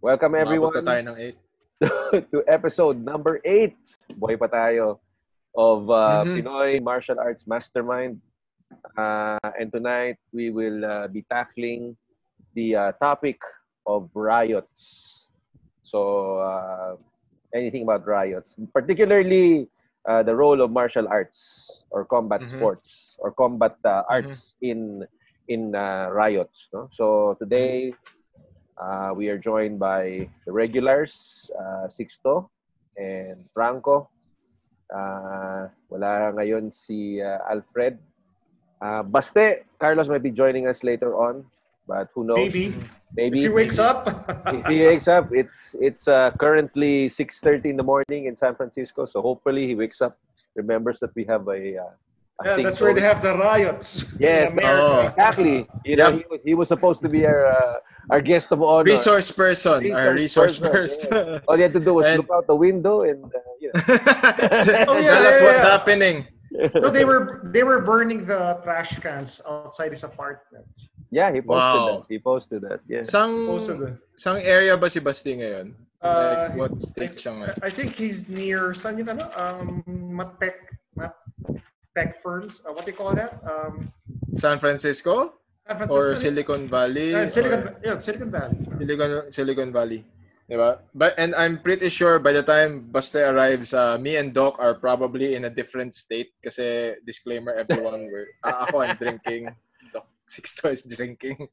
Welcome Umabot everyone na tayo ng 8. to episode number 8. Boy pa tayo of uh, Mhm. Pinoy Martial Arts Mastermind. Uh, and tonight we will uh, be tackling the uh, topic of riots. So uh, anything about riots, particularly uh, the role of martial arts or combat Mhm. sports or combat uh, Mhm. arts in in uh, riots. No? So today uh, we are joined by the regulars, uh, Sixto and Franco. Uh, wala ngayon si uh, Alfred. Uh, Baste, Carlos might be joining us later on, but who knows? Maybe. Maybe. If he wakes up. if he wakes up, it's it's uh, currently 6:30 in the morning in San Francisco. So hopefully he wakes up, remembers that we have a. Uh, a yeah, thing that's where they have the riots. Yes, in America. exactly. You know, Yep. he was he was supposed to be our uh, our guest of honor. Resource person. Our Resource resource person, person. All you had to do was And- look out the window and uh, you know. Oh, yeah, Tell us yeah, what's yeah. happening. no, they were they were burning the trash cans outside his apartment. yeah, he posted Wow. that. He posted that. Yeah. Sang, Most of the, sang area ba si Basti ngayon? uh, like, what I, state siya ngayon? I think he's near saan yung ano? Um, Matec, Matec firms. Uh, what do you call that? Um, San Francisco? San Francisco. Or Silicon Valley? Uh, Silicon, or yeah, Silicon Valley. Silicon, Silicon Valley. Diba? But, and I'm pretty sure by the time Basti arrives, uh, me and Doc are probably in a different state kasi disclaimer everyone, we're, ah, ako I'm drinking. Doc Sixto is drinking.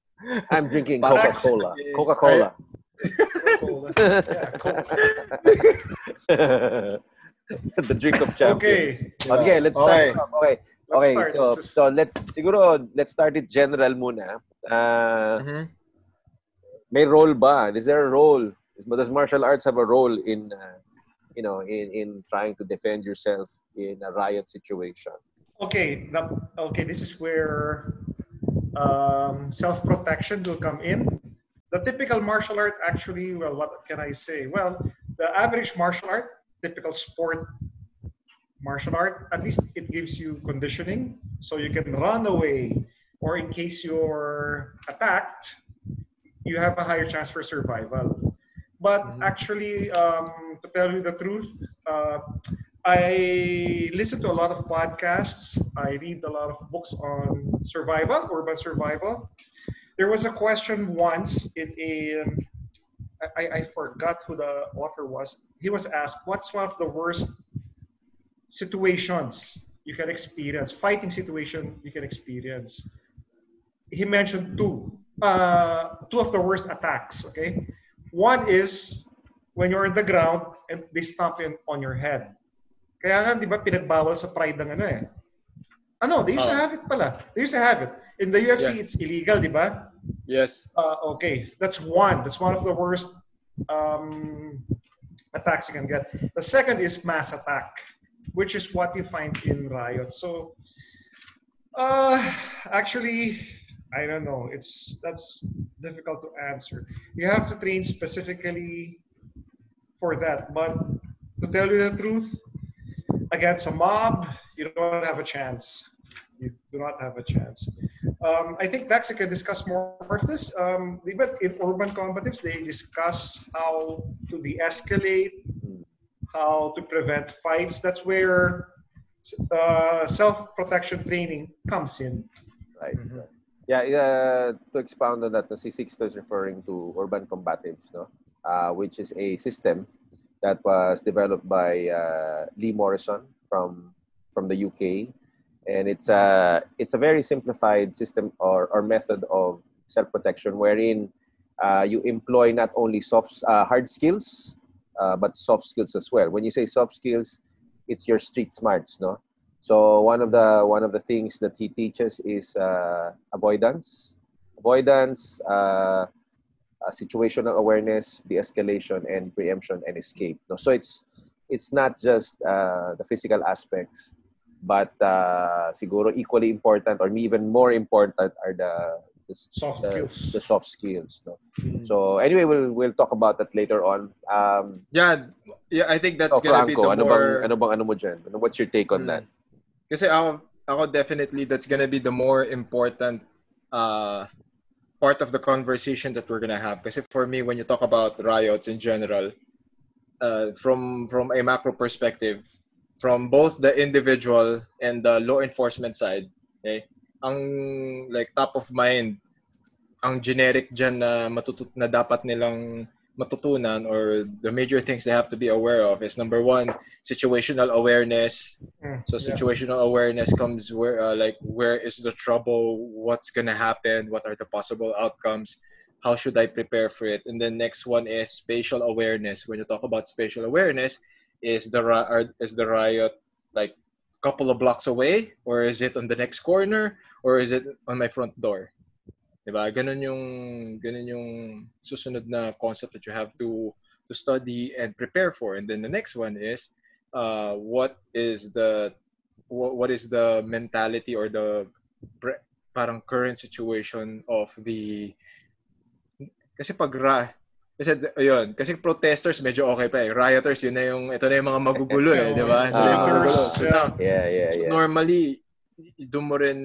I'm drinking Parang- Coca-Cola. Coca-Cola. yeah, cool. The drink of champions. Okay. Okay, let's start. Okay. Okay. Let's Okay, start. so This is- so let's siguro let's start it general muna. Uh, Mhm. may role ba? Is there a role? Does martial arts have a role in uh, you know in in trying to defend yourself in a riot situation? Okay, okay, this is where um, self-protection will come in. The typical martial art, actually, well, what can I say? Well, the average martial art, typical sport martial art, at least it gives you conditioning, so you can run away, or in case you're attacked, you have a higher chance for survival. But Mhm. actually, um, to tell you the truth, uh, I listen to a lot of podcasts. I read a lot of books on survival, urban survival. There was a question once in a, I, I forgot who the author was. He was asked, "What's one of the worst situations you can experience? Fighting situation you can experience?" He mentioned two, uh, two of the worst attacks. Okay, one is when you're on the ground and they stomp in on your head. Kaya nga, di ba, pinagbawal sa pride ng ano eh. Ano, they used to Oh. have it pala. They used to have it. In the UFC, Yeah. it's illegal, di ba? Yes. Uh, okay, that's one. That's one of the worst um, attacks you can get. The second is mass attack, which is what you find in riots. So, uh, actually, I don't know. It's that's difficult to answer. You have to train specifically for that. But to tell you the truth, against a mob, you don't have a chance. You do not have a chance. Um, I think Max can discuss more of this. Um, even in urban combatives, they discuss how to de-escalate, how to prevent fights. That's where uh, self-protection training comes in. Right. Mhm. Yeah, uh, to expound on that, si Sixto is referring to urban combatives, no? Uh, which is a system that was developed by uh, Lee Morrison from from the UK, and it's a it's a very simplified system or, or method of self protection wherein uh, you employ not only soft uh, hard skills uh, but soft skills as well. When you say soft skills, it's your street smarts, no? So one of the one of the things that he teaches is uh, avoidance, avoidance, uh, situational awareness, de-escalation, and preemption and escape. No? So it's it's not just uh, the physical aspects, but uh, siguro equally important or even more important are the the, Soft the, skills. the soft skills. No? Mm. So anyway, we'll we'll talk about that later on. Um, Yeah, yeah, I think that's so gonna be the ano more... bang ano bang ano mo dyan? Ano, what's your take on Mm. that? Kasi ako, ako definitely that's gonna be the more important uh, part of the conversation that we're gonna have. Because for me, when you talk about riots in general, uh, from from a macro perspective, from both the individual and the law enforcement side, okay, ang like top of mind, ang generic dyan na matutut na dapat nilang matutunan or the major things they have to be aware of is number one situational awareness. Mm, so yeah. situational awareness comes where uh, like where is the trouble? What's gonna happen? What are the possible outcomes? How should i prepare for it? And then next one is spatial awareness. When you talk about spatial awareness is the is the riot like a couple of blocks away or is it on the next corner or is it on my front door Diba? Ganun yung ganun yung susunod na concept that you have to to study and prepare for. And then the next one is uh, what is the what, what is the mentality or the pre- parang current situation of the kasi pag kasi ayun, kasi protesters medyo okay pa eh. Rioters yun na yung ito na yung mga magugulo eh, di ba? Ito na yung Ah. magugulo. So Yeah. now, Yeah, yeah, So normally, doon mo rin,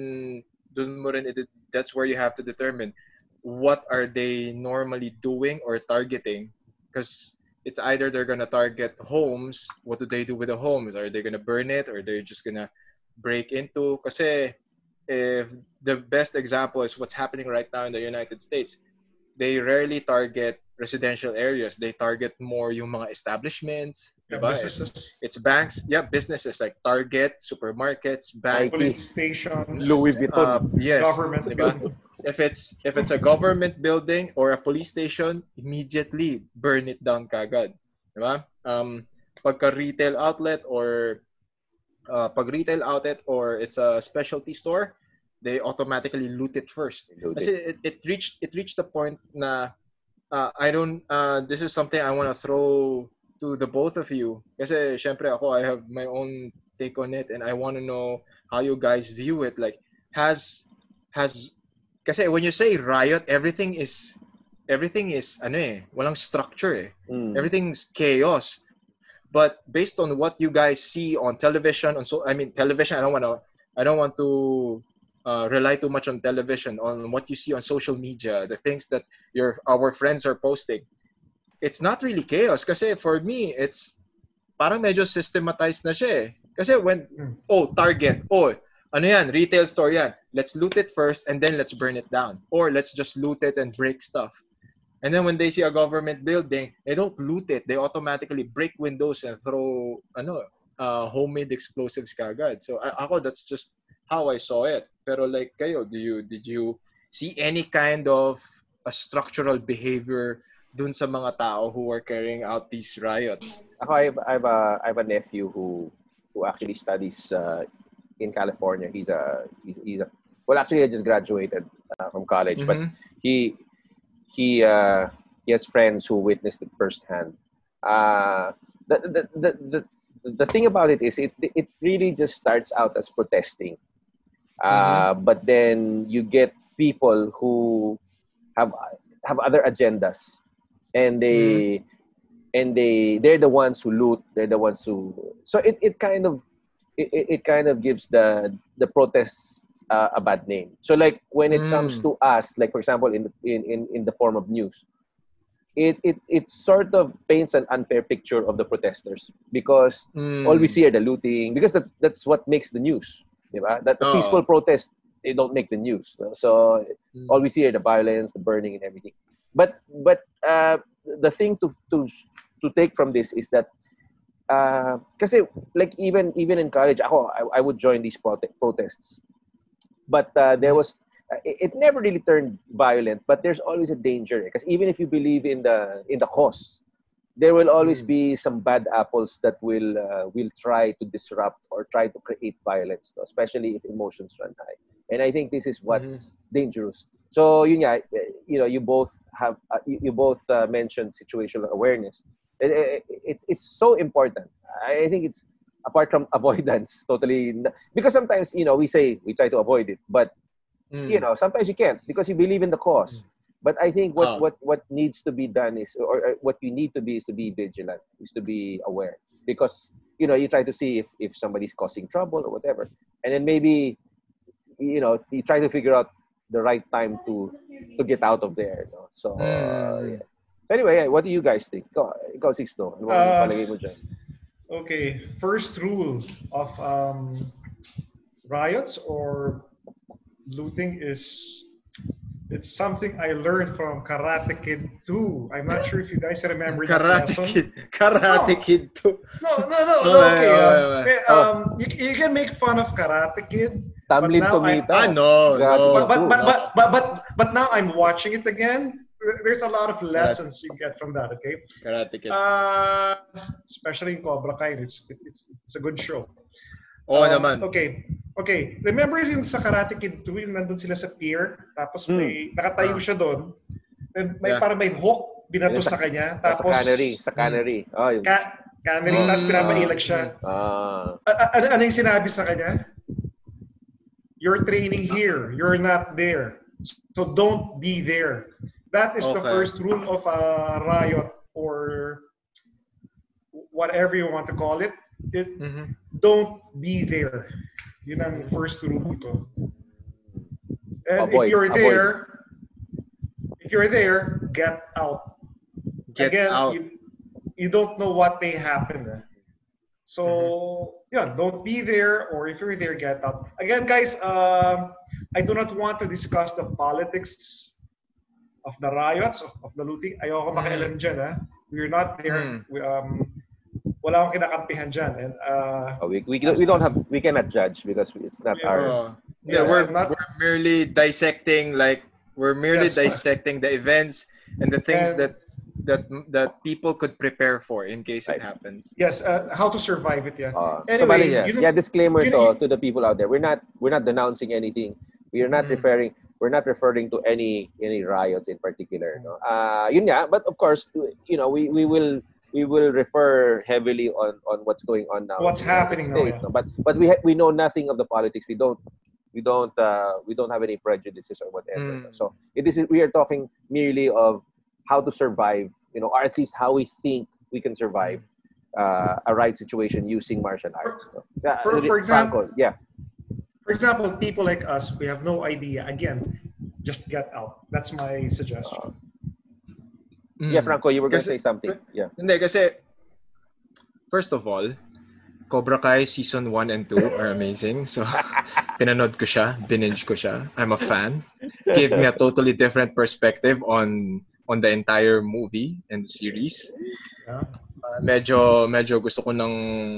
doon mo rin, that's where you have to determine what are they normally doing or targeting. Because it's either they're gonna target homes, what do they do with the homes? Are they gonna burn it or they're just gonna break into? Kasi if the best example is what's happening right now in the United States, they rarely target residential areas. They target more yung mga establishments, Yeah, diba? businesses, It's banks, yeah, businesses like Target, supermarkets, banks, police stations, Louis Vuitton. uh, yes, government diba? buildings. If it's if it's a government building or a police station, immediately burn it down kagad, diba? Um, pagka retail outlet or uh, pag retail outlet or it's a specialty store, they automatically loot it first. Loot Kasi it. it, it reached it reached the point na uh, I don't uh, this is something I want to throw to the both of you. Kasi syempre ako I have my own take on it and I want to know how you guys view it like has has kasi when you say riot everything is everything is ano eh walang structure eh Mm. everything's chaos but based on what you guys see on television on so i mean television i don't want to i don't want to uh, rely too much on television on what you see on social media the things that your our friends are posting it's not really chaos kasi for me it's parang medyo systematized na siya eh kasi when Hmm. oh target oh ano yan retail store yan let's loot it first and then let's burn it down or let's just loot it and break stuff and then when they see a government building, they don't loot it. They automatically break windows and throw ano, uh, homemade explosives kagad. So I, ako that's just how I saw it. Pero like kayo, do you did you see any kind of a structural behavior dun sa mga tao who are carrying out these riots? Ako, I have, I have a I have a nephew who who actually studies uh, in California. He's a he's, he's a well, actually, I just graduated uh, from college, but Mhm. he he uh, he has friends who witnessed it firsthand. Uh, the, the, the, the, the thing about it is it it really just starts out as protesting, uh, but then you get people who have have other agendas, and they and they they're the ones who loot. They're the ones who so it, it kind of it, it kind of gives the the protests uh, a bad name. So like when it comes Mm. to us, like for example in the, in, in in the form of news, it, it it sort of paints an unfair picture of the protesters because Mm. all we see are the looting because that, that's what makes the news. Diba? That the Oo. peaceful protest they don't make the news. So Mm. all we see are the violence, the burning, and everything. But but uh, the thing to to to take from this is that because like even even in college, ako, I, I would join these prote- protests, but uh, there was uh, it, it never really turned violent. But there's always a danger because even if you believe in the in the cause, there will always Mm. be some bad apples that will uh, will try to disrupt or try to create violence, especially if emotions run high. And I think this is what's dangerous. So yun nga, eh, you know, you both have uh, you, both uh, mentioned situational awareness. It- it- it's it's so important. I think it's apart from avoidance, totally because sometimes you know we say we try to avoid it, but Mm. you know sometimes you can't because you believe in the cause. But I think what, Ah. what what needs to be done is or, or what you need to be is to be vigilant, is to be aware because you know you try to see if, if somebody's causing trouble or whatever, and then maybe you know you try to figure out the right time to to get out of there. No? So, uh, Mm. yeah. so anyway, what do you guys think? Go ikaw Sixto, ano bang Uh, palagay mo dyan? Okay, first rule of um, riots or looting is it's something I learned from Karate Kid 2. I'm not sure if you guys remember Karate lesson. Kid. Karate No. Kid too. No, no, no, no. Okay, Okay, okay, um, okay. eh, um, you, you can make fun of Karate Kid, Tamlyn now I- Tomita. Ah, no, no. but but, Oh, but but but but but now I'm watching it again. There's a lot of lessons you get from that. Okay. Karate Kid. Uh, especially in Cobra Kai, it's it's it's a good show. Oo Um, naman. Okay. Okay. Remember yung sa Karate Kid 2, yung nandun sila sa pier, tapos may nakatayo siya doon. And may Yeah. parang may hook binato sa sa- kanya. sa Tapos cannery. Sa cannery. Oh, yung, Ka cannery, Mm. tapos pinapailag siya. ah, ano, ano yung sinabi sa kanya? You're training here. You're not there. So don't be there. That is the Okay. first rule of a riot or whatever you want to call it. It Mhm. don't be there. Yun ang first rule ko. And Avoid, if you're avoid. there, if you're there, get out. Get Again, out. You, you don't know what may happen. eh. So, Mm-hmm. yeah, don't be there, or if you're there, get out. Again, guys, um, I do not want to discuss the politics of the riots, of, of the looting. Ayoko Mhm. makialam dyan, ha? We're not there. Mm. We, um, wala akong kinakampihan dyan. And, uh, oh, we, we, don't- we don't have, we cannot judge because it's not Yeah. our, Oo. yeah, Yes, we're, not- we're merely dissecting like we're merely Yes. dissecting the events and the things And- that that that people could prepare for in case it happens. yes, uh, how to survive it, yeah. Uh, so Anyway, bali, yeah, you know- yeah, disclaimer you to, know- to the people out there. We're not we're not denouncing anything. We are not Mm. referring we're not referring to any any riots in particular. No? Uh, yun nga, but of course, you know, we, we will we will refer heavily on on what's going on now. What's in the United happening now, yeah. But but we ha- we know nothing of the politics. We don't we don't uh, we don't have any prejudices or whatever. Mm. So it is we are talking merely of how to survive, you know, or at least how we think we can survive uh, a right situation using martial arts. Yeah, For- for example- Franco, yeah, For example, people like us, we have no idea. Again, just get out. That's my suggestion. Mm. yeah, Franco, you were going to Kasi- say something. Yeah. Hindi kasi first of all, Cobra Kai season 1 and 2 are amazing. So pinanood ko siya, binge ko siya. I'm a fan. Gave me a totally different perspective on on the entire movie and series. Yeah. Uh, medyo medyo gusto ko nang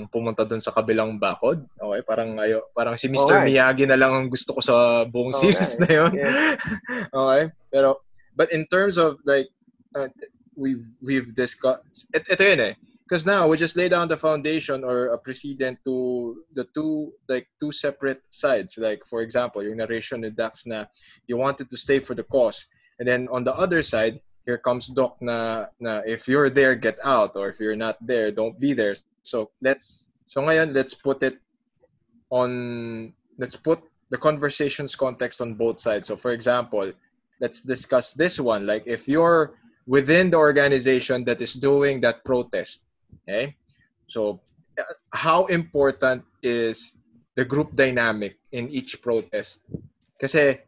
pumunta doon sa kabilang bakod. Okay, parang ayo, parang si Mr. Okay. Miyagi na lang ang gusto ko sa buong Okay. series na 'yon. Yeah. okay, pero but in terms of like uh, we've we've discussed it, ito eh. Because now we just lay down the foundation or a precedent to the two like two separate sides. Like for example, your narration ni Dax na you wanted to stay for the cause, and then on the other side, here comes Doc na na if you're there, get out, or if you're not there, don't be there. So let's so ngayon let's put it on let's put the conversation's context on both sides. So for example, let's discuss this one. Like if you're within the organization that is doing that protest, okay? So uh, how important is the group dynamic in each protest? Kasi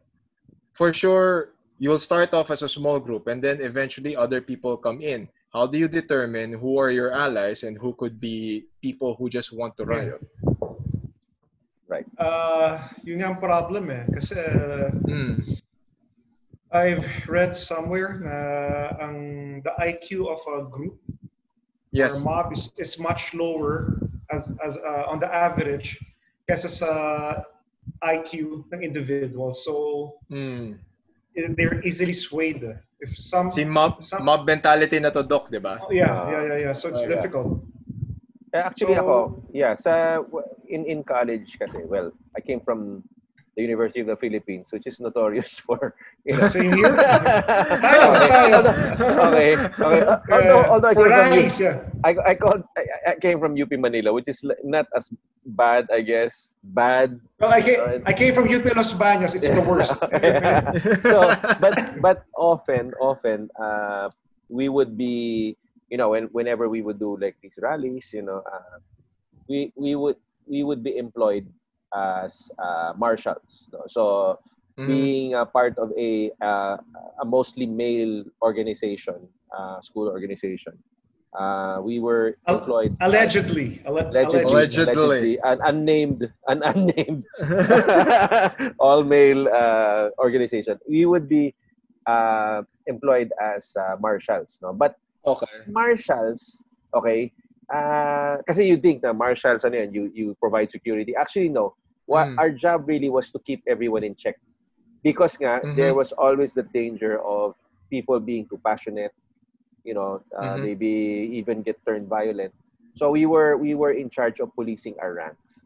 for sure you'll start off as a small group and then eventually other people come in. How do you determine who are your allies and who could be people who just want to riot? Right. Uh, yun nga ang problem eh. Kasi uh, Mm. I've read somewhere na ang the IQ of a group Yes. or mob is, is much lower as as uh, on the average kesa sa IQ ng individual. So Mm. they're easily swayed. If some Si mob, Some- mob mentality na to, Doc, di ba? Oh, yeah, yeah, yeah, yeah. So it's Oh, difficult. Eh, Actually So- ako, yeah, sa in in college kasi, well, I came from the University of the Philippines, which is notorious for, you know. Same here. okay, okay, okay. Although, although I came from U- rallies. I, I called I, I came from UP Manila, which is not as bad, I guess. Bad. Well, I came, I came from UP Los Baños. It's the worst. so, but but often, often, uh, we would be, you know, when, whenever we would do like these rallies, you know, uh, we we would we would be employed as uh, marshals. no? So Mhm. being a part of a uh, a mostly male organization, uh, school organization. Uh, we were Al- employed Allegedly. Alle- allegedly, Allegedly. allegedly, an unnamed an unnamed all male uh, organization. We would be uh, employed as uh, marshals, no? But okay. marshals, okay, uh, kasi you think na marshals, ano yan, you, you provide security. Actually, no. What Mm. Our job really was to keep everyone in check. Because nga, Mhm. there was always the danger of people being too passionate, you know, uh, Mhm. maybe even get turned violent. So we were we were in charge of policing our ranks.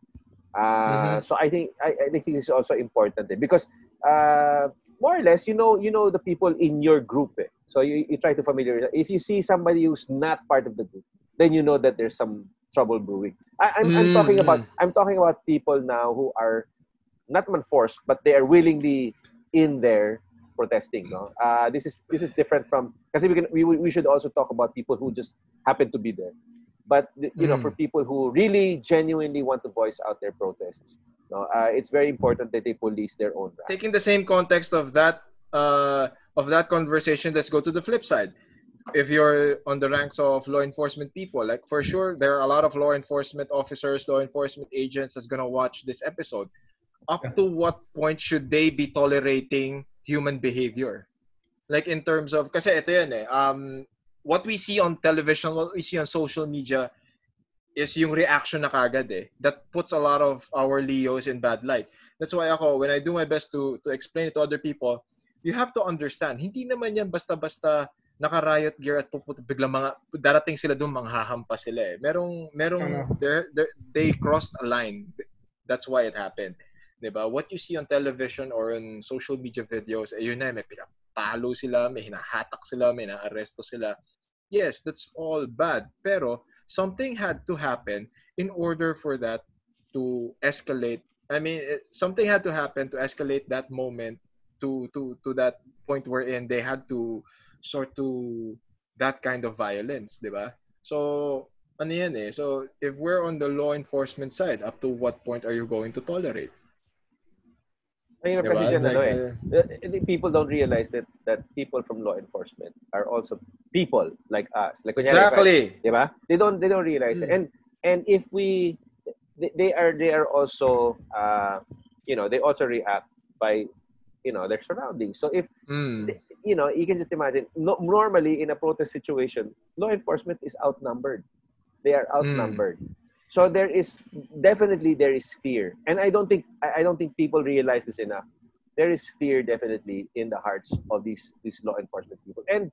Uh, Mhm. So I think I, I think this is also important eh, because uh, more or less you know you know the people in your group. Eh. So you, you try to familiarize. If you see somebody who's not part of the group, then you know that there's some trouble brewing. I, I'm, I'm talking Mm. about I'm talking about people now who are not man forced, but they are willingly in there protesting. No, uh, this is this is different from because we can we we should also talk about people who just happen to be there. But you know, Mm. for people who really genuinely want to voice out their protests, no, uh, it's very important that they police their own. Taking the same context of that uh, of that conversation, let's go to the flip side. If you're on the ranks of law enforcement people, like for sure, there are a lot of law enforcement officers, law enforcement agents that's gonna watch this episode. Up Yeah. to what point should they be tolerating human behavior? Like in terms of, kasi ito yan eh, um, what we see on television, what we see on social media is yung reaction na kagad eh. That puts a lot of our LEOs in bad light. That's why ako, when I do my best to to explain it to other people, you have to understand, hindi naman yan basta-basta naka-riot gear at pupunta biglang mga darating sila doon manghahampas sila eh. Merong merong they're, they're, they crossed a line. That's why it happened. 'Di ba? What you see on television or on social media videos, ayun na, may pinapalo sila, may hinahatak sila, may naaresto sila. Yes, that's all bad. Pero something had to happen in order for that to escalate. I mean, it, something had to happen to escalate that moment to to to that point wherein they had to sort to that kind of violence, di ba? So, ano yan eh. So, if we're on the law enforcement side, up to what point are you going to tolerate? Mahirap Diba? kasi dyan, ano eh. uh, I think people don't realize that that people from law enforcement are also people like us. Like kunyari, exactly. di ba? They don't they don't realize it. Mm. And and if we they, they are they are also uh you know, they also react by you know, their surroundings. So if Mm. you know, you can just imagine no, normally in a protest situation, law enforcement is outnumbered. They are outnumbered. So there is definitely there is fear. And I don't think I I don't think people realize this enough. There is fear definitely in the hearts of these these law enforcement people. And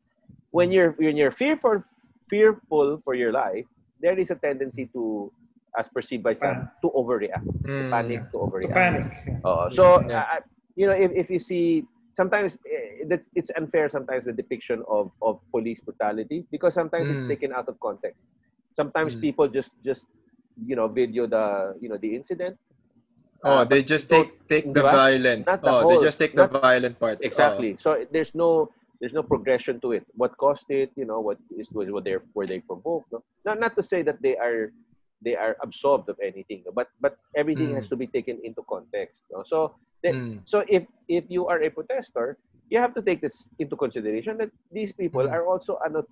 when you're when you're fearful fearful for your life, there is a tendency to as perceived by some to overreact, to Mm. panic, to The overreact. panic. yeah. Oo. so, Yeah. uh, you know, if, if you see, sometimes eh, that's, it's unfair sometimes the depiction of, of police brutality because sometimes it's Mm. taken out of context. Sometimes Mm. people just, just, you know, video the, you know, the incident. Oh, Uh, they just take take the Diba? violence. Not the oh, whole- they just take the violent parts. Oh. Exactly. So there's no, there's no progression to it. What caused it? You know, what is what they were they provoked? No? Not not to say that they are they are absorbed of anything, but but everything Mm. has to be taken into context. No? So the- Mm. So if if you are a protester, you have to take this into consideration that these people Mm. are also uh,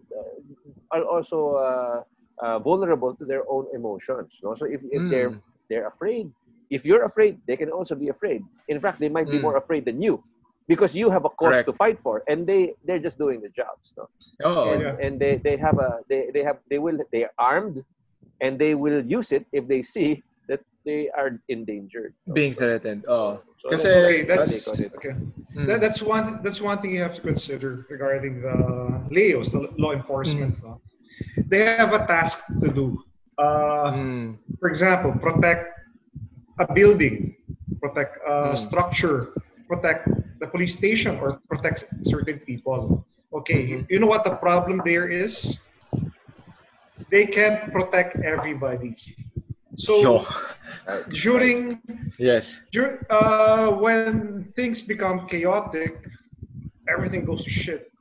are also uh, uh, vulnerable to their own emotions. No? So if, if they're Mm. they're afraid, if you're afraid, they can also be afraid. In fact, they might be Mm. more afraid than you because you have a cause Correct. to fight for, and they they're just doing the jobs. No? Oh, and, yeah. and they they have a they they have they will they are armed, and they will use it if they see that they are endangered. no? being threatened. Oh, Okay, Got that's it, got it. okay. Mm. That, that's one. That's one thing you have to consider regarding the LEOs, the law enforcement. no? They have a task to do. Uh, Mm. For example, protect a building, protect a structure, protect the police station, or protect certain people. Okay, Mhm. you know what the problem there is? They can't protect everybody. So Yo. Right. during Yes. Uh, when things become chaotic, everything goes to shit.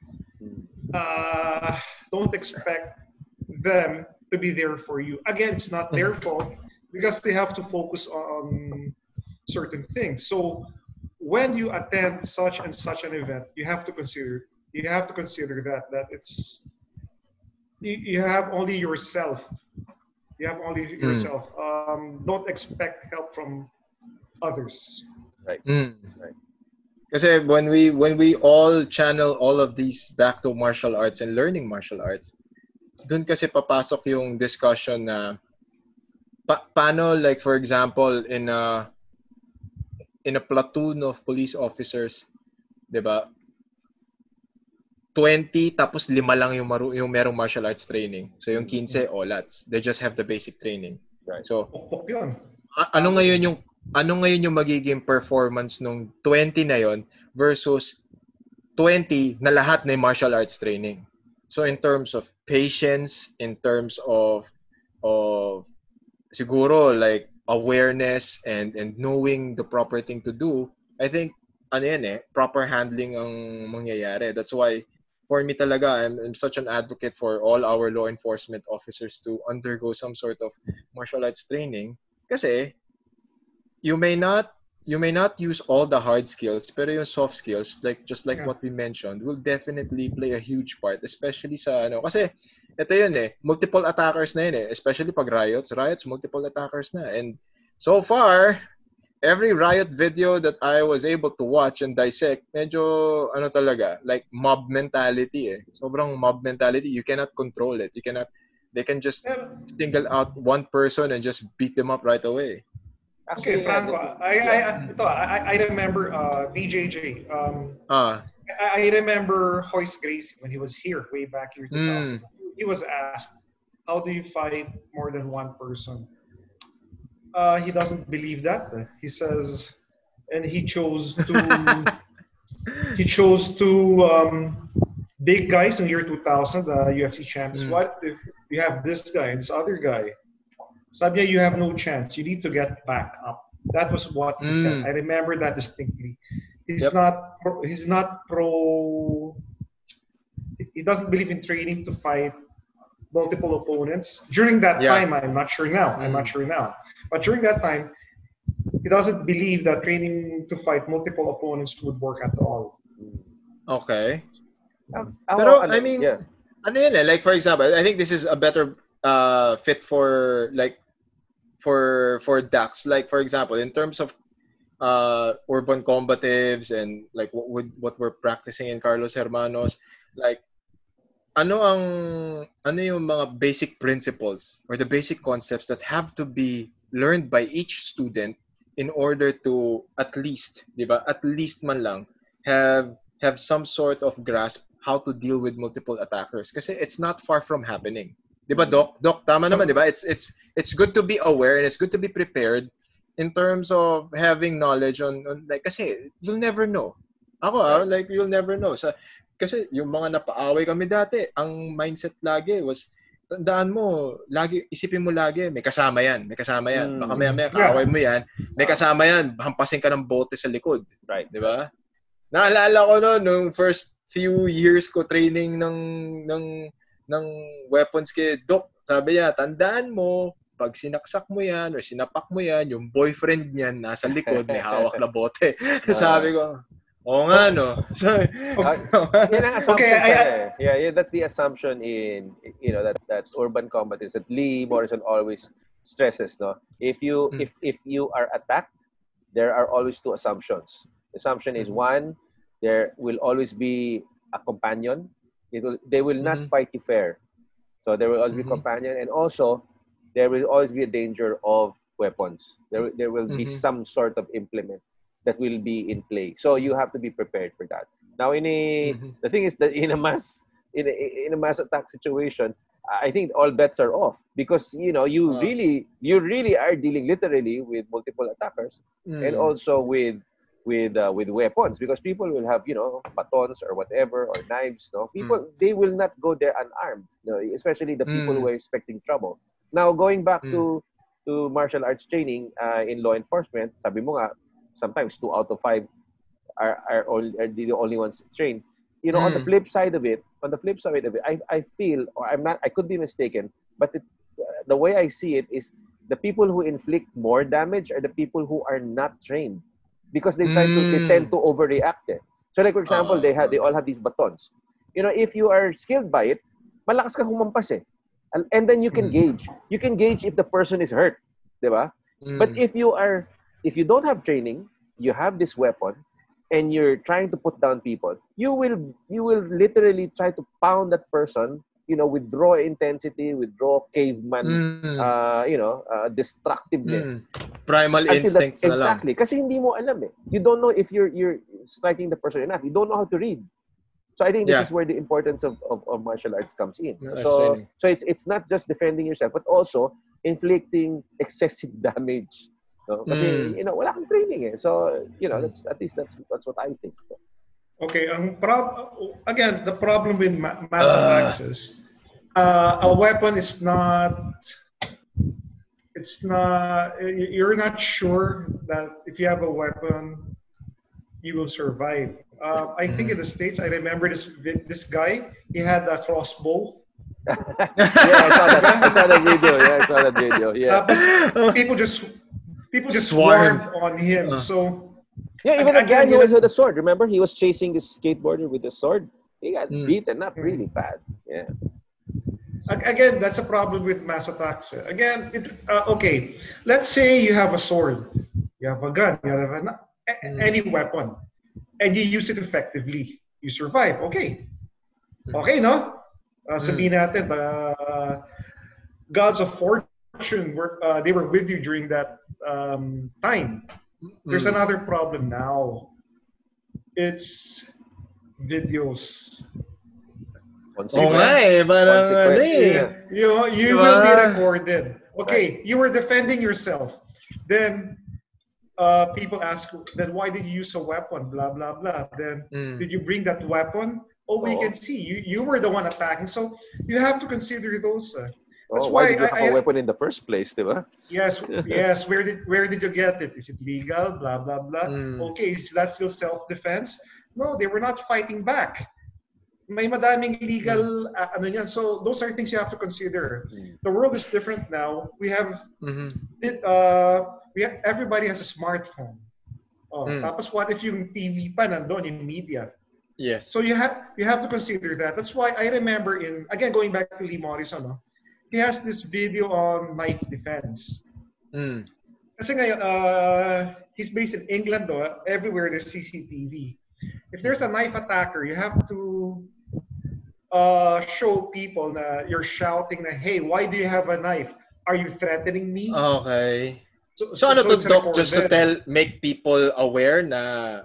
Mm. Uh, don't expect them to be there for you. Again, it's not their fault because they have to focus on certain things. So when you attend such and such an event, you have to consider you have to consider that that it's you, you have only yourself. You have only yourself. Um, don't expect help from others. Mm. Right. Kasi when we when we all channel all of these back to martial arts and learning martial arts, dun kasi papasok yung discussion na pa- paano like for example in a in a platoon of police officers, 'di ba? 20 tapos lima lang yung maru yung merong martial arts training. So yung 15 olats. They just have the basic training. Right. So Pukpok yun. A- ano ngayon yung ano ngayon yung magiging performance nung 20 na yon versus 20 na lahat na martial arts training. So in terms of patience, in terms of of siguro like awareness and and knowing the proper thing to do, I think ano yan eh, proper handling ang mangyayari. That's why for me talaga, I'm, I'm such an advocate for all our law enforcement officers to undergo some sort of martial arts training. Kasi you may not you may not use all the hard skills pero yung soft skills like just like Yeah. what we mentioned will definitely play a huge part especially sa ano. Kasi ito yun eh multiple attackers na yun eh especially pag riots. Riots multiple attackers na. And so far every riot video that I was able to watch and dissect medyo ano talaga like mob mentality eh sobrang mob mentality you cannot control it you cannot they can just Eh, single out one person and just beat them up right away Okay, Actually, Franco, yeah, I, I, I, ito, I, I remember uh, BJJ. Um, ah I, I remember Royce Gracie when he was here way back year 2000. He was asked, "How do you fight more than one person?" Uh, he doesn't believe that. He says, and he chose to he chose two um, big guys in year 2000, the UFC champions. Mm. What if you have this guy and this other guy? Sabi niya, you have no chance. You need to get back up. That was what he said. Mm. I remember that distinctly. He's Yep. not. pro- He's not pro. He doesn't believe in training to fight multiple opponents. During that Yeah. time, I'm not sure now. I'm not Mm. sure now. But during that time, he doesn't believe that training to fight multiple opponents would work at all. okay Ako, Pero, I mean, yeah. ano yun eh, like for example, I think this is a better uh, fit for like for for Dax. Like for example, in terms of uh, urban combatives and like what would what we're practicing in Carlos Hermanos, like ano ang ano yung mga basic principles or the basic concepts that have to be learned by each student in order to at least, 'di ba? At least man lang have have some sort of grasp how to deal with multiple attackers kasi it's not far from happening. 'Di ba, Doc? Doc, tama naman, 'di ba? It's it's it's good to be aware and it's good to be prepared in terms of having knowledge on, on like kasi you'll never know. Ako ah, like you'll never know. Sa kasi yung mga napaaway kami dati, ang mindset lagi was tandaan mo, lagi isipin mo lagi may kasama 'yan, may kasama 'yan. Mm. Baka maya-maya Yeah. kaaway mo 'yan, may kasama 'yan, hampasin ka ng bote sa likod. Right. Di ba? Naalala ko no, nung first few years ko training ng ng ng weapons kay Doc. Sabi niya, tandaan mo, pag sinaksak mo yan or sinapak mo yan, yung boyfriend niyan nasa likod, may hawak na bote. Sabi ko, oo nga no. Sabi, Yan ang assumption Okay, I- I- eh. yeah, yeah, that's the assumption in you know that that urban combatives that Lee Morrison always stresses, no. If you Mm. if if you are attacked, there are always two assumptions. Assumption is Mhm. one, there will always be a companion. It will they will not Mhm. fight you fair. So there will always be Mhm. companion and also there will always be a danger of weapons. There there will be Mhm. some sort of implement that will be in play. So you have to be prepared for that. Now, in a Mhm. the thing is that in a mass in a, in a mass attack situation, I think all bets are off because you know you Uh. really you really are dealing literally with multiple attackers and Mm. also with with uh, with weapons because people will have you know batons or whatever or knives. No, people they will not go there unarmed. No, especially the people Mm. who are expecting trouble. Now, going back Mm. to to martial arts training uh, in law enforcement, sabi mo nga, sometimes two out of five are are, all, are the only ones trained. You know, on the Mm. flip side of it, on the flip side of it, I, I feel, or I'm not, I could be mistaken, but it, uh, the way I see it is the people who inflict more damage are the people who are not trained. because they try to they Mm. tend to overreact eh. So like for example, Ah, they have they ah. all have these batons. You know, if you are skilled by it, malakas ka humampas eh. And, and then you can Mm. gauge. You can gauge if the person is hurt, 'di ba? But Mm. if you are if you don't have training, you have this weapon and you're trying to put down people, you will you will literally try to pound that person, you know, withdraw intensity, withdraw caveman Mm. uh, you know, uh, destructiveness. Mm. Primal Until instincts lang. exactly. Kasi hindi mo alam eh. You don't know if you're you're striking the person enough. You don't know how to read. So I think this Yeah. is where the importance of, of, of martial arts comes in. Yeah, So so it's it's not just defending yourself, but also inflicting excessive damage. No? Kasi Mm. you know, wala kang training eh. So, you know, Mm. that's at least that's that's what I think. Okay, ang prob again, the problem with ma- mass Ah. attacks uh, a weapon is not it's not you're not sure that if you have a weapon you will survive. Uh, I think in the states, I remember this this guy. He had a crossbow. yeah, I saw that. I saw that video. Yeah, I saw that video. Yeah. Tapos people just people just Swarmed. swarmed on him. Uh. So Yeah, even the Again, guy who was with a sword. Remember, he was chasing this skateboarder with a sword. He got Mm. beaten up really bad. Yeah. Again, that's a problem with mass attacks. Again, it, uh, okay, let's say you have a sword, you have a gun, you have an, a- Mm. any weapon, and you use it effectively. You survive. Okay. Mm. Okay, no? Uh, sabihin natin, the gods of fortune were uh, they were with you during that um, time. There's Mm. another problem now. It's videos. Oo nga eh. Parang ano eh. You you Diba? will be recorded. Okay, you were defending yourself. Then uh, people ask, then why did you use a weapon? Blah blah blah. Then Mm. did you bring that weapon? Oh, we Oo. can see you. You were the one attacking. So you have to consider those. uh, That's oh, why, why did you I- have a weapon in the first place, di ba? yes, yes. Where did where did you get it? Is it legal? Blah blah blah. Mm. Okay, is that still self defense? No, they were not fighting back. May madaming legal uh, ano yan. So those are things you have to consider. Mm. The world is different now. We have Mhm. it, uh, we have, everybody has a smartphone. Oh, Mm. tapos what if yung TV pa nandun, yung media? Yes. So you have you have to consider that. That's why I remember in again going back to Lee Morrison, no? He has this video on knife defense. Mm. Kasi ngayon, uh, he's based in England though. Everywhere there's CCTV. If there's a knife attacker, you have to uh, show people na you're shouting na, hey, why do you have a knife? Are you threatening me? Okay. So, ano to, it's Doc, just to tell, make people aware na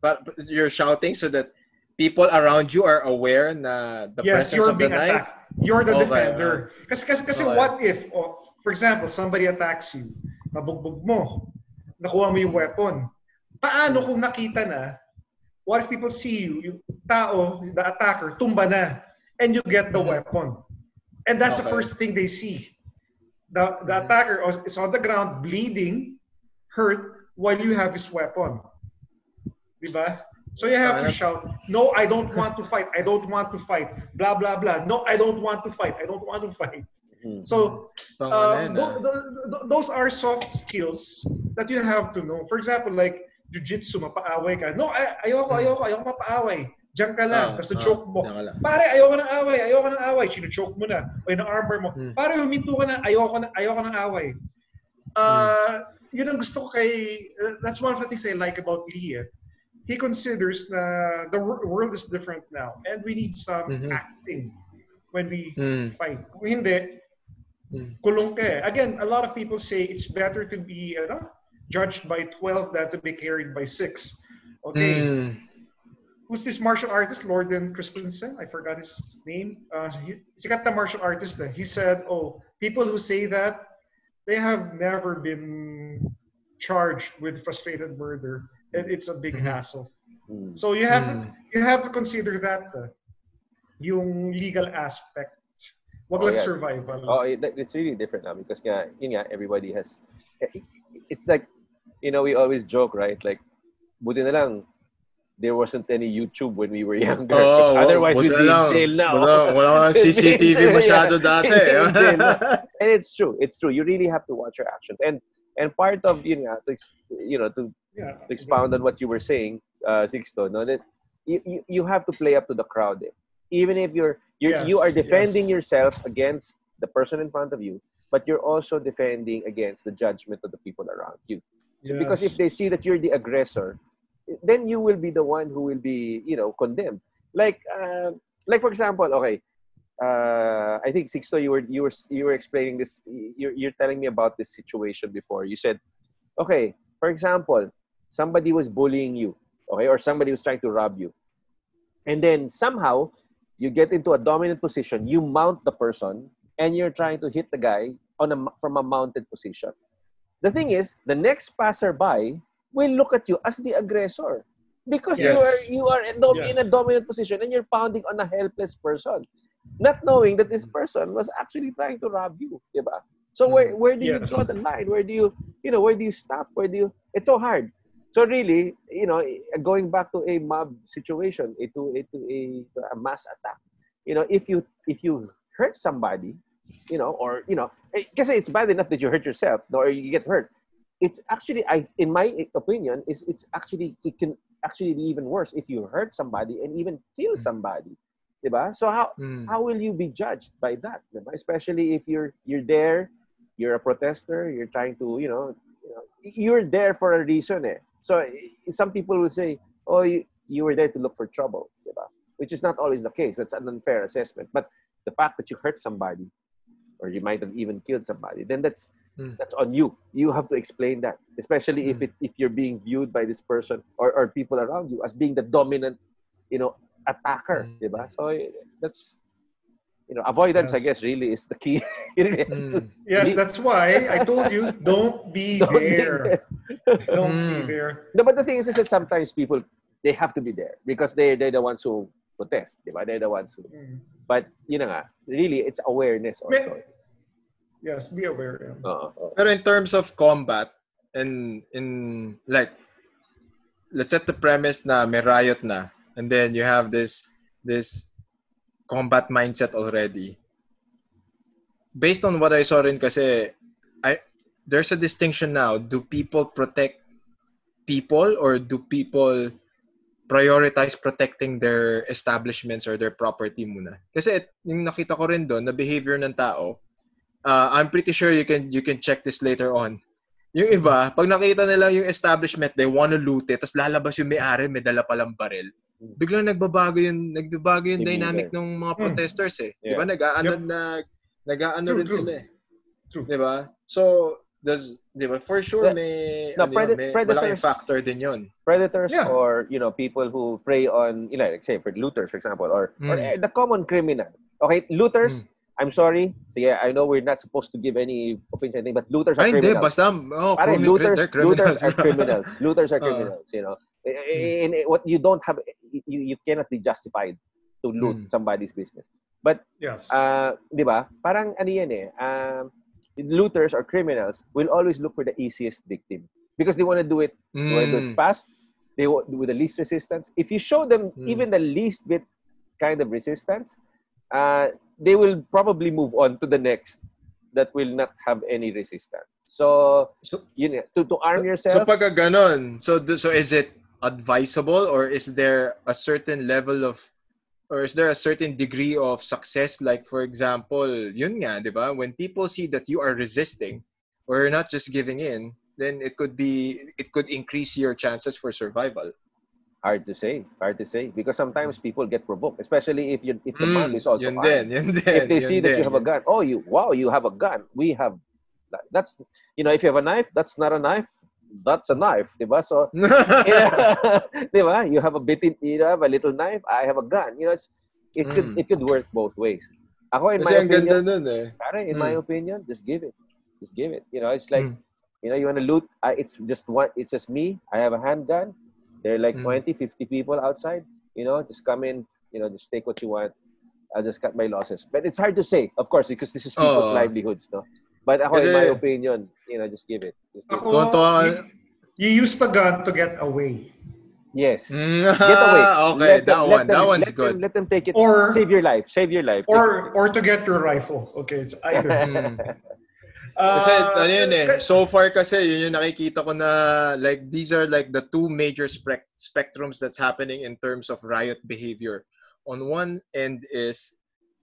but you're shouting so that people around you are aware na the yes, presence you're of the knife? attacked. You're the Okay, defender. Kasi, kasi, kasi Okay. what if, oh, for example, somebody attacks you, nabugbog mo, nakuha mo yung weapon. Paano kung nakita na, what if people see you, yung tao, the attacker, tumba na, and you get the Mhm. weapon. And that's the Okay. first thing they see. The, the Mhm. attacker is on the ground, bleeding, hurt, while you have his weapon. Diba? So you have to shout, no, I don't want to fight. I don't want to fight. Blah, blah, blah. No, I don't want to fight. I don't want to fight. Mm. So tho- those are soft skills that you have to know. For example, like jiu-jitsu, mapaaway ka. No, ay- ayoko, ayoko, ayoko mapaaway. Diyan ka lang. Ah, Tapos ah, choke mo. Pare, ayoko ng away, ayoko ng away. Sino-choke mo na. O na-armor mo. Hmm. Pare, huminto ka na. Ayoko na, ayoko ng away. Uh, Yun ang gusto ko kay... uh, that's one of the things I like about Lee. eh. He considers na the world is different now and we need some Mhm. acting when we Mm. fight. Kung hindi, Mm. kulong ka eh. Again, a lot of people say it's better to be ano, judged by 12 than to be carried by 6. Okay. Mm. Who's this martial artist? Loren Christensen? I forgot his name. Uh, he, sikat na martial artist. eh. He said, oh, people who say that, they have never been charged with frustrated murder. And it's a big Mhm. hassle. Mm. So you have Mm. you have to consider that uh, yung legal aspect. Wag Oh, lang yeah. survival. Oh, it, it's really different now because nga, yun nga, everybody has. It's like, you know, we always joke, right? Like, buti na lang, there wasn't any YouTube when we were younger. Oh, otherwise, we'd buti be in lang. jail now. Wala, wala kang CCTV masyado dati. eh. In jail na. and it's true. It's true. You really have to watch your actions. And and part of yun nga, to, you know, to Yeah. to expound on what you were saying, uh, Sixto, no, that you, you, you have to play up to the crowd. Eh. Even if you're, you're Yes, you are defending yes. yourself against the person in front of you, but you're also defending against the judgment of the people around you. So Because if they see that you're the aggressor, then you will be the one who will be, you know, condemned. Like, uh, like for example, okay, uh, I think Sixto, you were you were you were explaining this. You're you're telling me about this situation before. You said, okay, for example, somebody was bullying you, okay, or somebody was trying to rob you, and then somehow you get into a dominant position. You mount the person, and you're trying to hit the guy on a from a mounted position. The thing is, the next passerby will look at you as the aggressor because Yes. you are you are in, dom- Yes. in a dominant position and you're pounding on a helpless person, not knowing that this person was actually trying to rob you, diba? So where mm. where do you draw the line? Where do you you know where do you stop? Where do you? It's so hard. So really, you know, going back to a mob situation, eh, to a, to a, to a mass attack, you know, if you if you hurt somebody, you know, or you know, because it's bad enough that you hurt yourself, or you get hurt. It's actually, I, in my opinion, is it's actually it can actually be even worse if you hurt somebody and even kill somebody, diba? So how Mm. how will you be judged by that? diba? Especially if you're you're there, you're a protester, you're trying to, you know, you know, you're there for a reason. Eh. So some people will say, "Oh, you, you were there to look for trouble," diba? which is not always the case. That's an unfair assessment. But the fact that you hurt somebody, or you might have even killed somebody, then that's Mm. that's on you. You have to explain that, especially if Mm. it if you're being viewed by this person or, or people around you as being the dominant, you know, attacker, Mm. diba? So eh, that's you know, avoidance. I guess really is the key. You really have to- Mm. Yes, that's why I told you don't be don't be there. Don't be Mm. there. No, but the thing is, is that sometimes people they have to be there because they they're the ones who protest, diba? They're the ones who. Mm. But you know, nga, really, it's awareness May- also. Yes, be aware. yeah. Oo, oo. Pero in terms of combat, and in like, let's set the premise na may riot na, and then you have this this combat mindset already. Based on what I saw rin kasi, I there's a distinction now. Do people protect people or do people prioritize protecting their establishments or their property muna? Kasi yung nakita ko rin doon na behavior ng tao, uh, I'm pretty sure you can you can check this later on. Yung iba, pag nakita nila yung establishment, they wanna loot it, tapos lalabas yung may-ari, may dala palang baril. Biglang nagbabago yung nagbabago yung Demeanor. dynamic ng mga Hmm. protesters eh. Di Yeah. ba? Nag-aano Yep. na nag-aano True, rin true. sila eh. True. Di ba? So, does, di ba? For sure, may, no, ano yun, preda- may predators- factor din yun. predators Yeah. or you know people who prey on you know like say for looters for example or or Mm. eh, the common criminal okay looters i'm sorry sige i know we're not supposed to give any opinion but looters are Ay, hindi. criminals Basta, oh, Pare, looters, they're looters are criminals. Looters are Uh. criminals, you know. In, in- what you don't have, you, you cannot be justified to loot Mm. somebody's business. But, Yes. uh, di ba, parang ano yan eh, um, looters or criminals will always look for the easiest victim because they want to do it, they want to do it Mm. fast, they want with the least resistance. If you show them Mm. even the least bit kind of resistance, uh, they will probably move on to the next that will not have any resistance. So, So, yun nga, to, to arm So yourself. pagka ganon, so so is it advisable or is there a certain level of or is there a certain degree of success like for example, yun nga, 'di ba? When people see that you are resisting or you're not just giving in, then it could be it could increase your chances for survival. hard to say, hard to say because sometimes people get provoked, especially if you if the Mm, is also yun armed. din, yun din. if they see that you din, have a gun, oh, you wow, you have a gun. We have that's you know, if you have a knife, that's not a knife. That's a knife, diba? So yeah, diba? You have a bit, you have a little knife. I have a gun. You know, it's it could Mm. it could work both ways. Ako, in Kasi my opinion, nun eh. pare, in Mm. my opinion, just give it, just give it. You know, it's like Mm. you know, you want to loot. I, it's just one. It's just me. I have a handgun. There are like Mm. 20, 50 people outside. You know, just come in. You know, just take what you want. I'll just cut my losses. But it's hard to say, of course, because this is people's Oo. livelihoods, no. But ako, in my Kasi- opinion, you know, just give it. Just give it. Ako, ka- you, you use the gun to get away. Yes. Mm, Get away. okay, Let them- that let one, them- that one's let good. Them, let them take it. Or- save your life. Save your life. Or or to get your rifle. Okay, it's either. Mm. Kasi Uh, ano yun eh, so far kasi yun yung nakikita ko na like these are like the two major spec- spectrums that's happening in terms of riot behavior. On one end is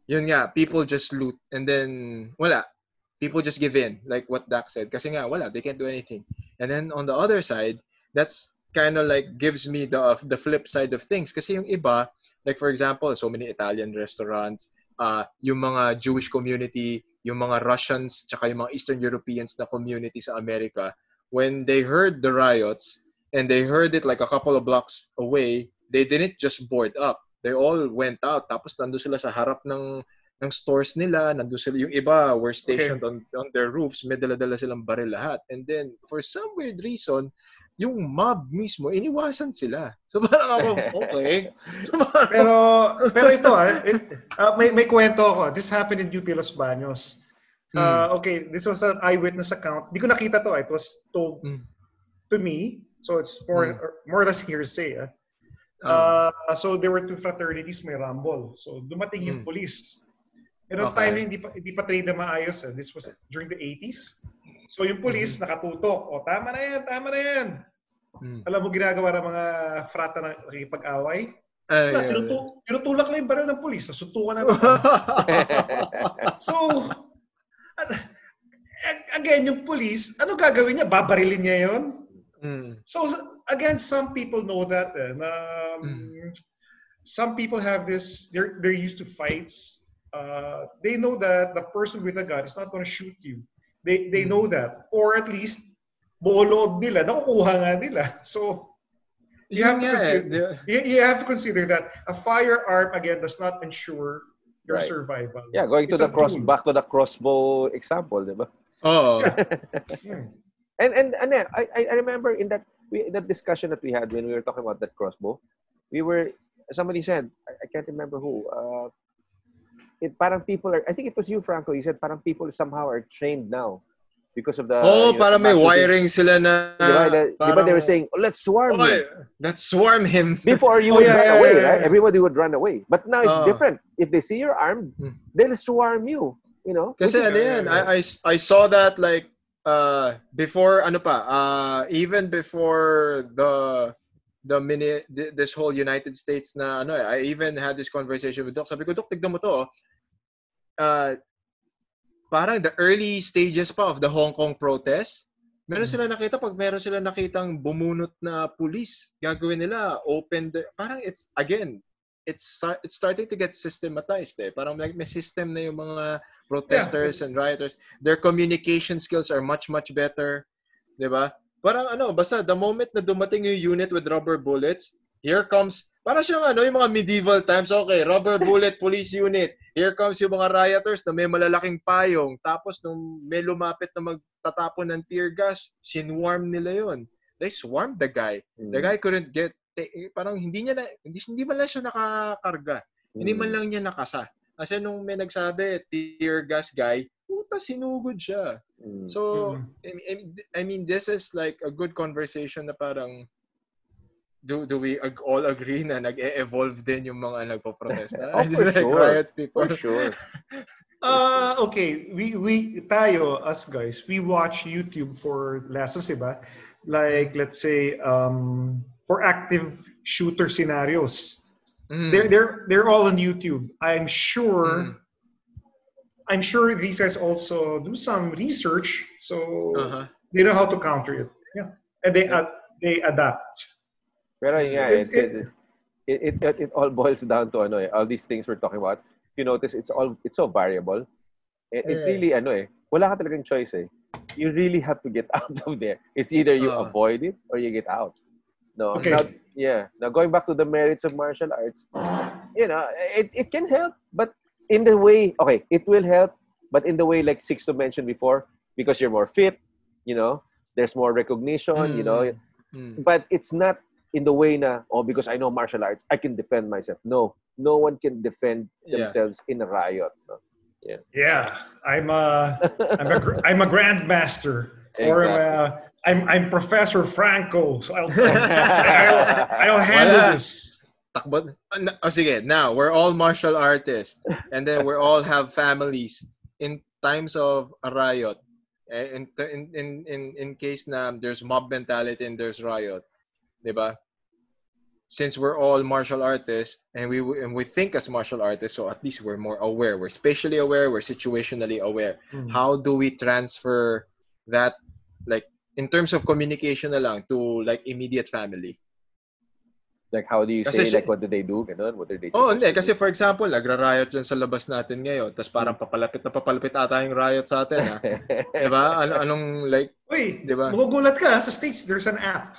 yun nga, people just loot and then wala. People just give in like what Dak said kasi nga wala, they can't do anything. And then on the other side, that's kind of like gives me the the flip side of things kasi yung iba, like for example, so many Italian restaurants, uh, yung mga Jewish community, yung mga Russians, tsaka yung mga Eastern Europeans na community sa Amerika, when they heard the riots and they heard it like a couple of blocks away, they didn't just board up. They all went out. Tapos nandun sila sa harap ng ng stores nila, nandun sila, yung iba were stationed on, on their roofs, may dala-dala silang baril lahat. And then, for some weird reason, yung mob mismo, iniwasan sila. So parang ako, okay. pero pero ito ah, it- ah, may may kwento ako. This happened in UP Los Baños. Uh, okay, this was an eyewitness account. Di ko nakita to. ah. It was told Mm. to me. So it's more Mm. or more or less hearsay. ah. Uh, so there were two fraternities, may rumble. So dumating yung Mm. police. Pero Okay. na hindi pa, hindi pa trade na maayos. Eh. This was during the 80s. So yung police nakatutok. O tama na yan, tama na yan. mm. Alam mo ginagawa ng mga frata na nakikipag-away? Ay, Wala, tinutu- tinutulak lang yung baril ng police. Nasuntukan na. so, again, yung police, ano gagawin niya? Babarilin niya yon. Mm. So, again, some people know that. Eh, na, Mm. Some people have this, they're, they're used to fights. Uh, they know that the person with a gun is not going to shoot you. They, they know that. Or at least, buo loob nila, nakukuha nga nila. So, You have to Yun nga consider- di ba? you, you have to consider that a firearm, again, does not ensure your Right. survival. Yeah, going to It's the cross tool. back to the crossbow example, di ba? Oo. Hmm. And and and then, I I I remember in that we that discussion that we had when we were talking about that crossbow, we were somebody said I, I can't remember who. Uh, it parang people are I think it was you Franco. You said parang people somehow are trained now because of the oh, you know, para may wiring sila na... Di ba? The- di ba they were saying, oh, let's swarm "Oy, him. let's swarm him. Before you Oh, would yeah, run yeah, away, yeah, right? Everybody would run away. But now it's Oh. different. If they see you're armed, Hmm. they'll swarm you. You know? Kasi ano yan, I, I, I saw that like uh, before ano pa, uh, even before the the mini th- this whole United States na ano eh, I even had this conversation with Doc. Sabi ko, Doc, tignan mo to. oh. Uh, parang the early stages pa of the Hong Kong protest, meron sila nakita pag meron sila nakitang bumunot na pulis, gagawin nila open the, parang it's again it's it's starting to get systematized eh. Parang like may system na yung mga protesters and rioters. Their communication skills are much much better, 'di ba? Parang ano, basta the moment na dumating yung unit with rubber bullets, here comes para siyang ano, yung mga medieval times, okay, rubber bullet police unit. Here comes yung mga rioters na may malalaking payong. Tapos nung may lumapit na magtatapon ng tear gas, sinwarm nila yon. They swarmed the guy. Mm. The guy couldn't get eh, parang hindi niya na hindi, hindi man lang siya nakakarga. Hindi man Mm. lang niya nakasa. Kasi nung may nagsabi, tear gas guy, puta sinugod siya. Mm. So, Mm. I, I- I mean, this is like a good conversation na parang do do we ag- all agree na nag-e-evolve din yung mga nagpo-protesta? Oh, for Like sure. riot people. For sure. Uh, okay, we we tayo us guys, we watch YouTube for lessons, diba? Like let's say um, for active shooter scenarios. Mm. They're they're they're all on YouTube. I'm sure. Mm. I'm sure these guys also do some research, so Uh-huh. they know how to counter it. Yeah, and they ad- they adapt. Pero yeah, It's- it's, it, it, it, it, it all boils down to ano eh, all these things we're talking about. You notice it's all it's so variable. It, it really ano eh, wala ka talagang choice eh. You really have to get out of there. It's either you Uh. avoid it or you get out. No. Okay. Now, yeah. Now going back to the merits of martial arts, you know, it, it can help, but in the way, okay, it will help, but in the way like Sixto mentioned before, because you're more fit, you know, there's more recognition, you know, mm, mm. but it's not in the way na oh because I know martial arts I can defend myself. No, no one can defend Yeah. themselves in a riot. No? Yeah, I'm a I'm a gr- I'm a grandmaster, or I'm, a, uh, I'm I'm Professor Franco. So I'll I'll, I'll handle Wala. this. Takbo. Oh, sige, now we're all martial artists and then we all have families. In times of a riot, Eh, In, in, in, in, case na there's mob mentality and there's riot, di ba? Since we're all martial artists and we and we think as martial artists, so at least we're more aware. We're spatially aware. We're situationally aware. Mm. How do we transfer that, like in terms of communication na lang to like immediate family? Like, how do you Kasi say, siya- like, what do they do? Ganun? What are they Oh, supposed hindi. Kasi do? for example, nagra-riot dyan sa labas natin ngayon. Tapos parang papalapit na papalapit ata yung riot sa atin. Ha? diba? Ano, anong like, Wait, Di ba? magugulat ka. Sa States, there's an app.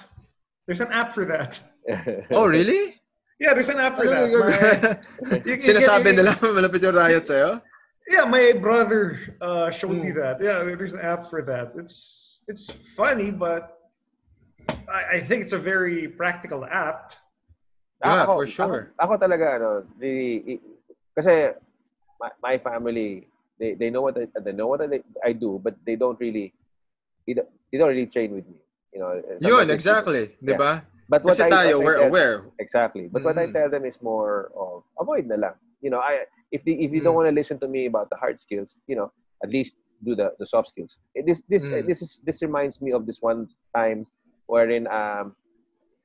There's an app for that. oh really? Yeah, there's an app for Ano that. My- you- you Sinasabi nila malapit yung riot sa'yo? Yeah, my brother uh, showed me Hmm. that. Yeah, there's an app for that. It's it's funny, but I, I think it's a very practical app. Yeah, Ako- for sure. Ako, ako talaga, ano, really, kasi my, my family, they, they know what I, they know what I, I do, but they don't really, they don't, they don't really train with me. You know, Yun, exactly. Di ba? But what Kasi I, tayo, we're tell- aware. Exactly. But what I tell them is more of avoid na lang. You know, I if the, if you don't Mm. want to listen to me about the hard skills, you know, at least do the, the soft skills. This this Mm. this is this reminds me of this one time wherein um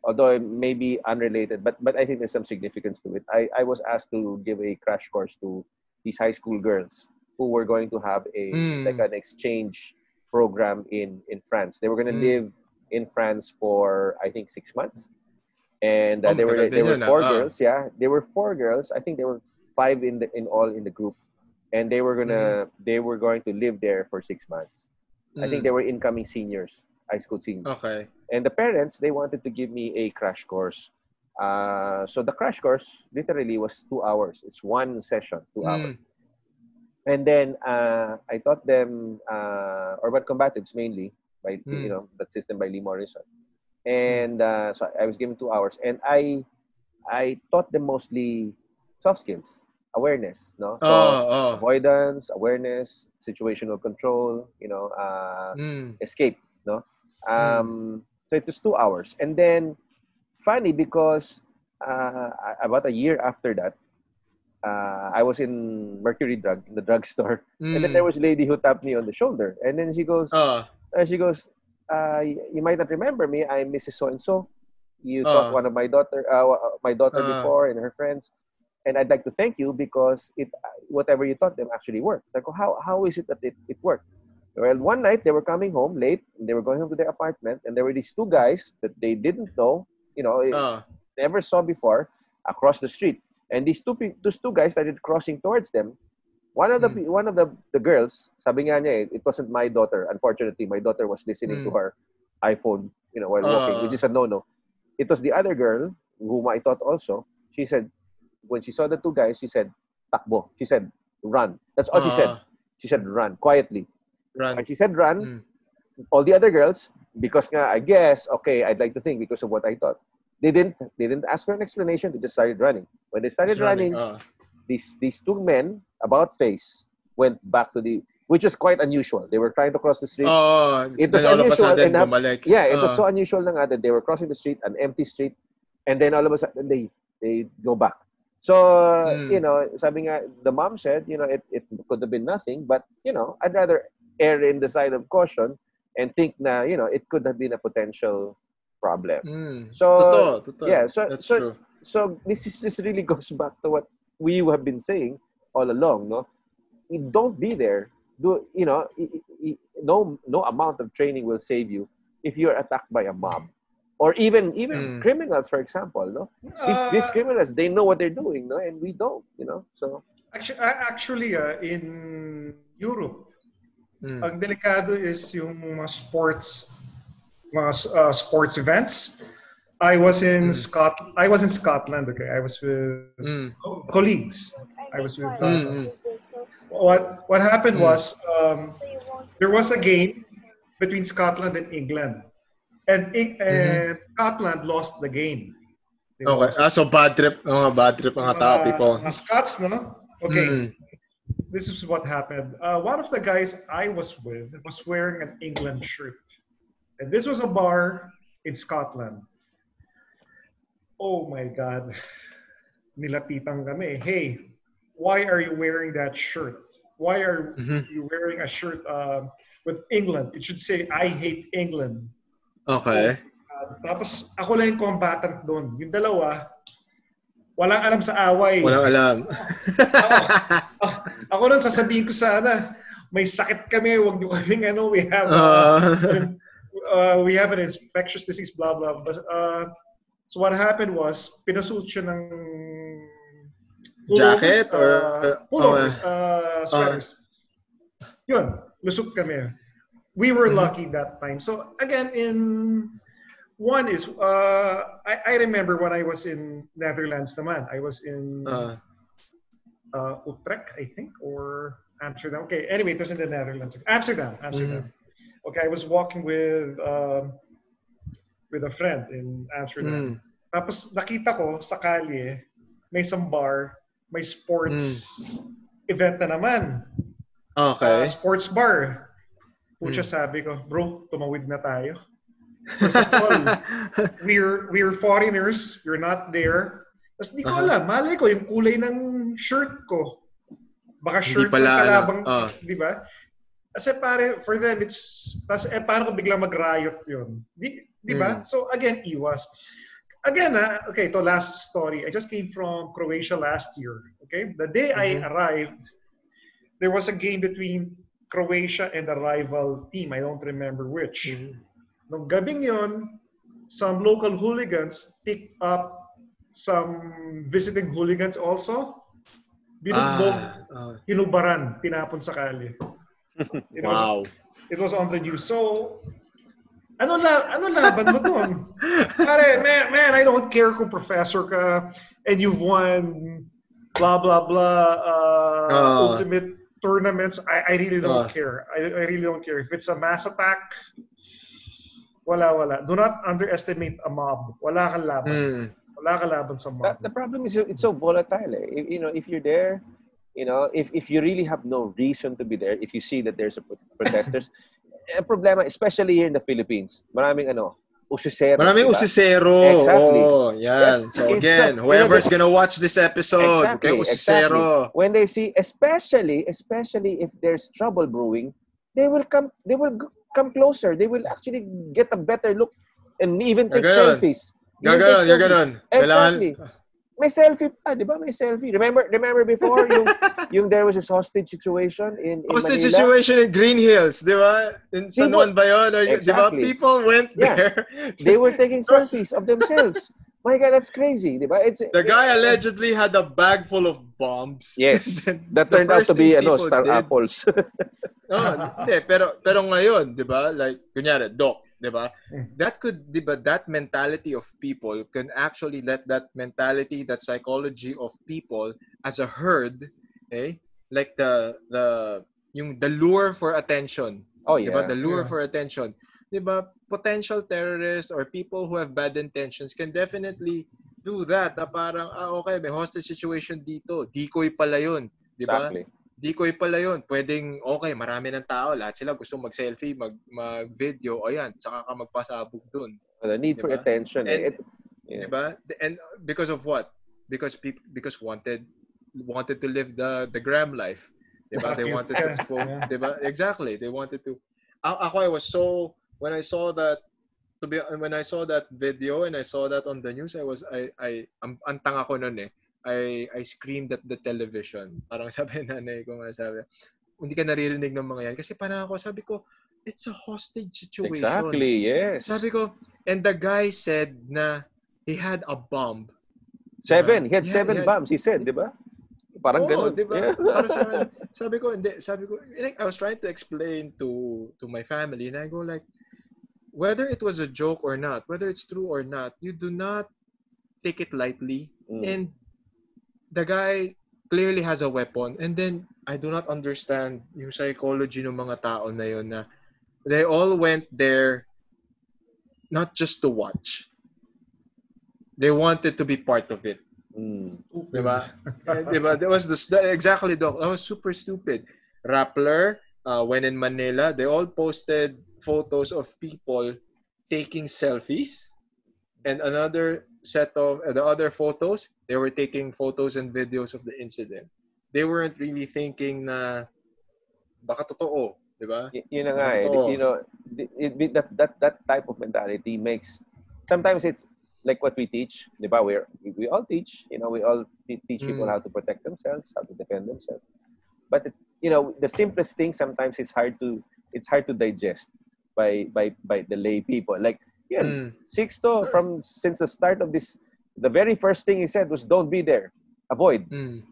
although it may be unrelated, but but I think there's some significance to it. I, I was asked to give a crash course to these high school girls who were going to have a Mm. like an exchange program in in France. They were going to Mm. live in France for I think six months, and uh, Oh, they were they were ah. four Ah. girls. Yeah, they were four girls. I think they were five in the in all in the group, and they were gonna they were going to live there for six months. I think Mm. they were incoming seniors, high school seniors. Okay. And the parents they wanted to give me a crash course. Uh, so the crash course literally was two hours. It's one session, two hours. Mm. And then uh, I taught them uh, urban combatives mainly by Mm. you know that system by Lee Morrison. And uh, so I was given two hours, and I I taught them mostly soft skills, awareness, no. So Oh, oh. avoidance, awareness, situational control, you know, uh, Mm. escape, no. Um, So it was two hours, and then funny because uh, about a year after that, uh, I was in Mercury Drug in the drugstore, and then Mm. there was a lady who tapped me on the shoulder, and then she goes, Oh. uh, she goes, uh, you might not remember me. I'm Mrs. So and So. You Ah. taught one of my daughter, uh, my daughter before, and her friends, and I'd like to thank you because it, whatever you taught them actually worked. Like, how how is it that it, it worked? Well, one night they were coming home late. And they were going home to their apartment, and there were these two guys that they didn't know, you know, Oh. never saw before across the street. And these two those two guys started crossing towards them. One of the Mm. one of the, the girls, sabi nga niya, eh, it wasn't my daughter. Unfortunately, my daughter was listening to Mm. her iPhone, you know, while walking, Ah. which is a no-no. It was the other girl whom I taught also. She said when she saw the two guys, she said, "Takbo." She said, "Run." That's all she said. Ah. She said, "Run quietly." Run. And she said, "Run." Mm. all the other girls, because nga, I guess, okay, I'd like to think because of what I thought. They didn't they didn't ask for an explanation, they just started running. When they started It's running. running, Oh. these these two men about face went back to the which is quite unusual. They were trying to cross the street. Oh, It was then all of a unusual and bumalik. yeah, it was Oh. so unusual na nga that they were crossing the street, an empty street, and then all of a sudden they they go back. So, Mm. you know, sabi nga, the mom said, you know, it, it could have been nothing, but, you know, I'd rather err in the side of caution and think na, you know, it could have been a potential problem. Mm. So, totoo, totoo. yeah, so- That's so- true. So this is this really goes back to what we have been saying all along, no? Don't be there. Do you know? No, no amount of training will save you if you're attacked by a mob, or even even Mm. criminals, for example. No, these Uh, these criminals they know what they're doing, no, and we don't. You know, so Actually, actually uh, in Europe, Mm. ang delikado is yung mga sports, mga uh, sports events. I was in Mm. Scotland. I was in Scotland. Okay, I was with Mm. colleagues. I was with. Mm, mm. What what happened Mm. was um, there was a game between Scotland and England, and Eng- and Scotland lost the game. They Okay. Ah, so bad trip. Mga bad trip mga tao, Mga- people. mga Scots, no? Okay. Mm. This is what happened. Uh, one of the guys I was with was wearing an England shirt. And this was a bar in Scotland. Oh my God. Nilapitan kami. Hey, why are you wearing that shirt? Why are Mhm. you wearing a shirt uh, with England. It should say, I hate England. Okay. Uh, tapos ako lang yung combatant doon. Yung dalawa, walang alam sa away. Walang alam. ako, ako nun sasabihin ko sana, may sakit kami, wag niyo kaming ano, we have uh, uh, we have an infectious disease, blah, blah. But, uh, so what happened was, pinasuot siya ng Jacket or uh, pullovers, uh, sweaters. Yun, lusot kami. We were Mhm. lucky that time. So again, in one is uh, I, I remember when I was in Netherlands naman. I was in Uh, uh, Utrecht, I think, or Amsterdam. Okay, anyway, it was in the Netherlands. Amsterdam, Amsterdam. Okay, I was walking with um, with a friend in Amsterdam. mm, Tapos nakita ko sa kalye, may isang bar, may sports event na naman. okay. Uh, sports bar. Pucha Mm. sabi ko, bro, tumawid na tayo. First of all, we're we're foreigners, we're not there. Tapos di ko Uh-huh. alam, malay ko yung kulay ng shirt ko. Baka Hindi shirt pala, ng ano, kalabang, ah. di ba? Kasi pare, for them, it's, tas eh, paano ko biglang mag-riot yun? Di, di ba? Mm. So again, iwas. Again, ah, okay, to last story. I just came from Croatia last year. Okay? The day I Mhm. arrived, there was a game between Croatia and a rival team. I don't remember which. Mm. Nung gabing yon, some local hooligans picked up some visiting hooligans also. Binugbog, Ah, ah. hinubaran, tinapon sa kalye. It was, wow. it was on the news. So, ano la ano laban mo doon? Pare, man, man, I don't care kung professor ka and you've won blah blah blah uh, Ah. ultimate tournaments. I, I really don't Ah. care. I, I really don't care. If it's a mass attack, wala wala. Do not underestimate a mob. Wala kang laban. Mm. Wala kang laban sa mob. That, the problem is it's so volatile. Eh. If, you know, if you're there, you know, if, if you really have no reason to be there, if you see that there's a pro- protesters, eh, problema, especially here in the Philippines, maraming ano, usisero. Maraming diba? usisero. Exactly. Oh, yan. Yes, So again, so- whoever's you know, gonna watch this episode, okay, usisero. When they see, especially, especially if there's trouble brewing, they will come. They will come closer. They will actually get a better look and even take Gaganon. selfies. Gaganon, take yung selfies. ganon. Kailangan, Exactly. May selfie pa, di ba? May selfie. Remember, remember before yung yung there was a hostage situation in, in the Manila? situation in Greenhills, di ba? In San People- Juan ba yun? Or, Di ba? People went Yeah. there. They were taking selfies of themselves. My God, that's crazy, di ba? It's The guy allegedly had a bag full of bombs. Yes. That turned out to be ano, star did- apples. Oh, hindi, pero pero ngayon, 'di ba? Like kunyari, doc, 'di ba? Mm. That could 'di ba that mentality of people can actually let that mentality, that psychology of people as a herd, eh? Like the the yung the lure for attention, oh 'di ba? yeah. The lure Yeah. for attention. 'Di ba? Potential terrorists or people who have bad intentions can definitely do that na parang ah okay may hostage situation dito decoy pala yun di ba Exactly. Decoy pala yun. Pwedeng, okay, marami ng tao, lahat sila gusto mag-selfie, mag, mag-video, o yan, saka ka magpasabog dun. The need for Diba? attention. eh. And- It- yeah. Diba? And because of what? Because people, because wanted, wanted to live the, the gram life. Diba? They wanted to, go, Yeah. diba? Exactly. They wanted to. A- Ako, I was so, when I saw that, to be, when I saw that video and I saw that on the news, I was, I, I, ang, ang tanga ko nun eh. I I screamed at the television. Parang sabi nanay ko nga sabi, hindi ka naririnig ng mga yan. Kasi parang ako, sabi ko, it's a hostage situation. Exactly, yes. Sabi ko, and the guy said na he had a bomb. Seven. He had Yeah, seven yeah. bombs, he said, di ba? Parang Oo, ganun. di ba? Yeah. Para sa akin, sabi ko, hindi, sabi ko, like, I was trying to explain to to my family, and I go like, whether it was a joke or not, whether it's true or not, you do not take it lightly. Mm. And the guy clearly has a weapon. And then, I do not understand yung psychology ng mga tao na yun na they all went there not just to watch. They wanted to be part of it. Mm. Diba? Diba? That was the that, exactly the that was super stupid. Rappler, uh, when in Manila, they all posted photos of people taking selfies, and another set of uh, the other photos, they were taking photos and videos of the incident. They weren't really thinking na baka totoo. Di ba? Y- yun na nga eh. You know, it, it, that, that, that type of mentality makes, sometimes it's like what we teach, di ba? We're, we, we all teach, you know, we all teach people Mm. how to protect themselves, how to defend themselves. But, it, you know, the simplest thing sometimes is hard to, it's hard to digest by, by, by the lay people. Like, yeah, Mm. Sixto, from since the start of this, the very first thing he said was, don't be there, avoid. Mm.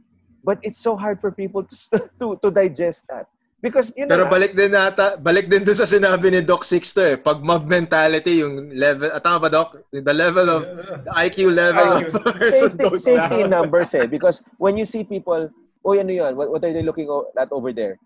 But it's so hard for people to, to, to digest that. Because, you know, Pero balik din nata, balik din dun sa sinabi ni Doc Sixto eh. Pag mob mentality, yung level, ah, tama ba Doc? The level of, the IQ level IQ. of person safety, goes safety down. numbers eh. Because when you see people, oh, ano yun? What, what are they looking at over there?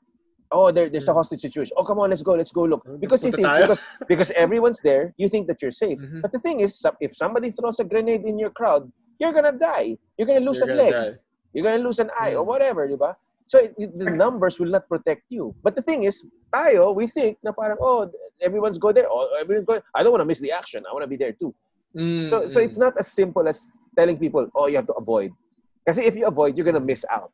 Oh, there, there's a hostage situation. Oh, come on, let's go, let's go look. Because you think, because, because everyone's there, you think that you're safe. Mhm. But the thing is, if somebody throws a grenade in your crowd, you're gonna die. You're gonna lose You're a gonna leg. die. You're gonna lose an eye or Mm. whatever, di ba? So it, the numbers will not protect you. But the thing is, tayo, we think na parang, oh, everyone's go there. Oh, everyone's go. I don't want to miss the action. I want to be there too. Mm, So, so mm. it's not as simple as telling people, oh, you have to avoid. Because if you avoid, you're gonna miss out.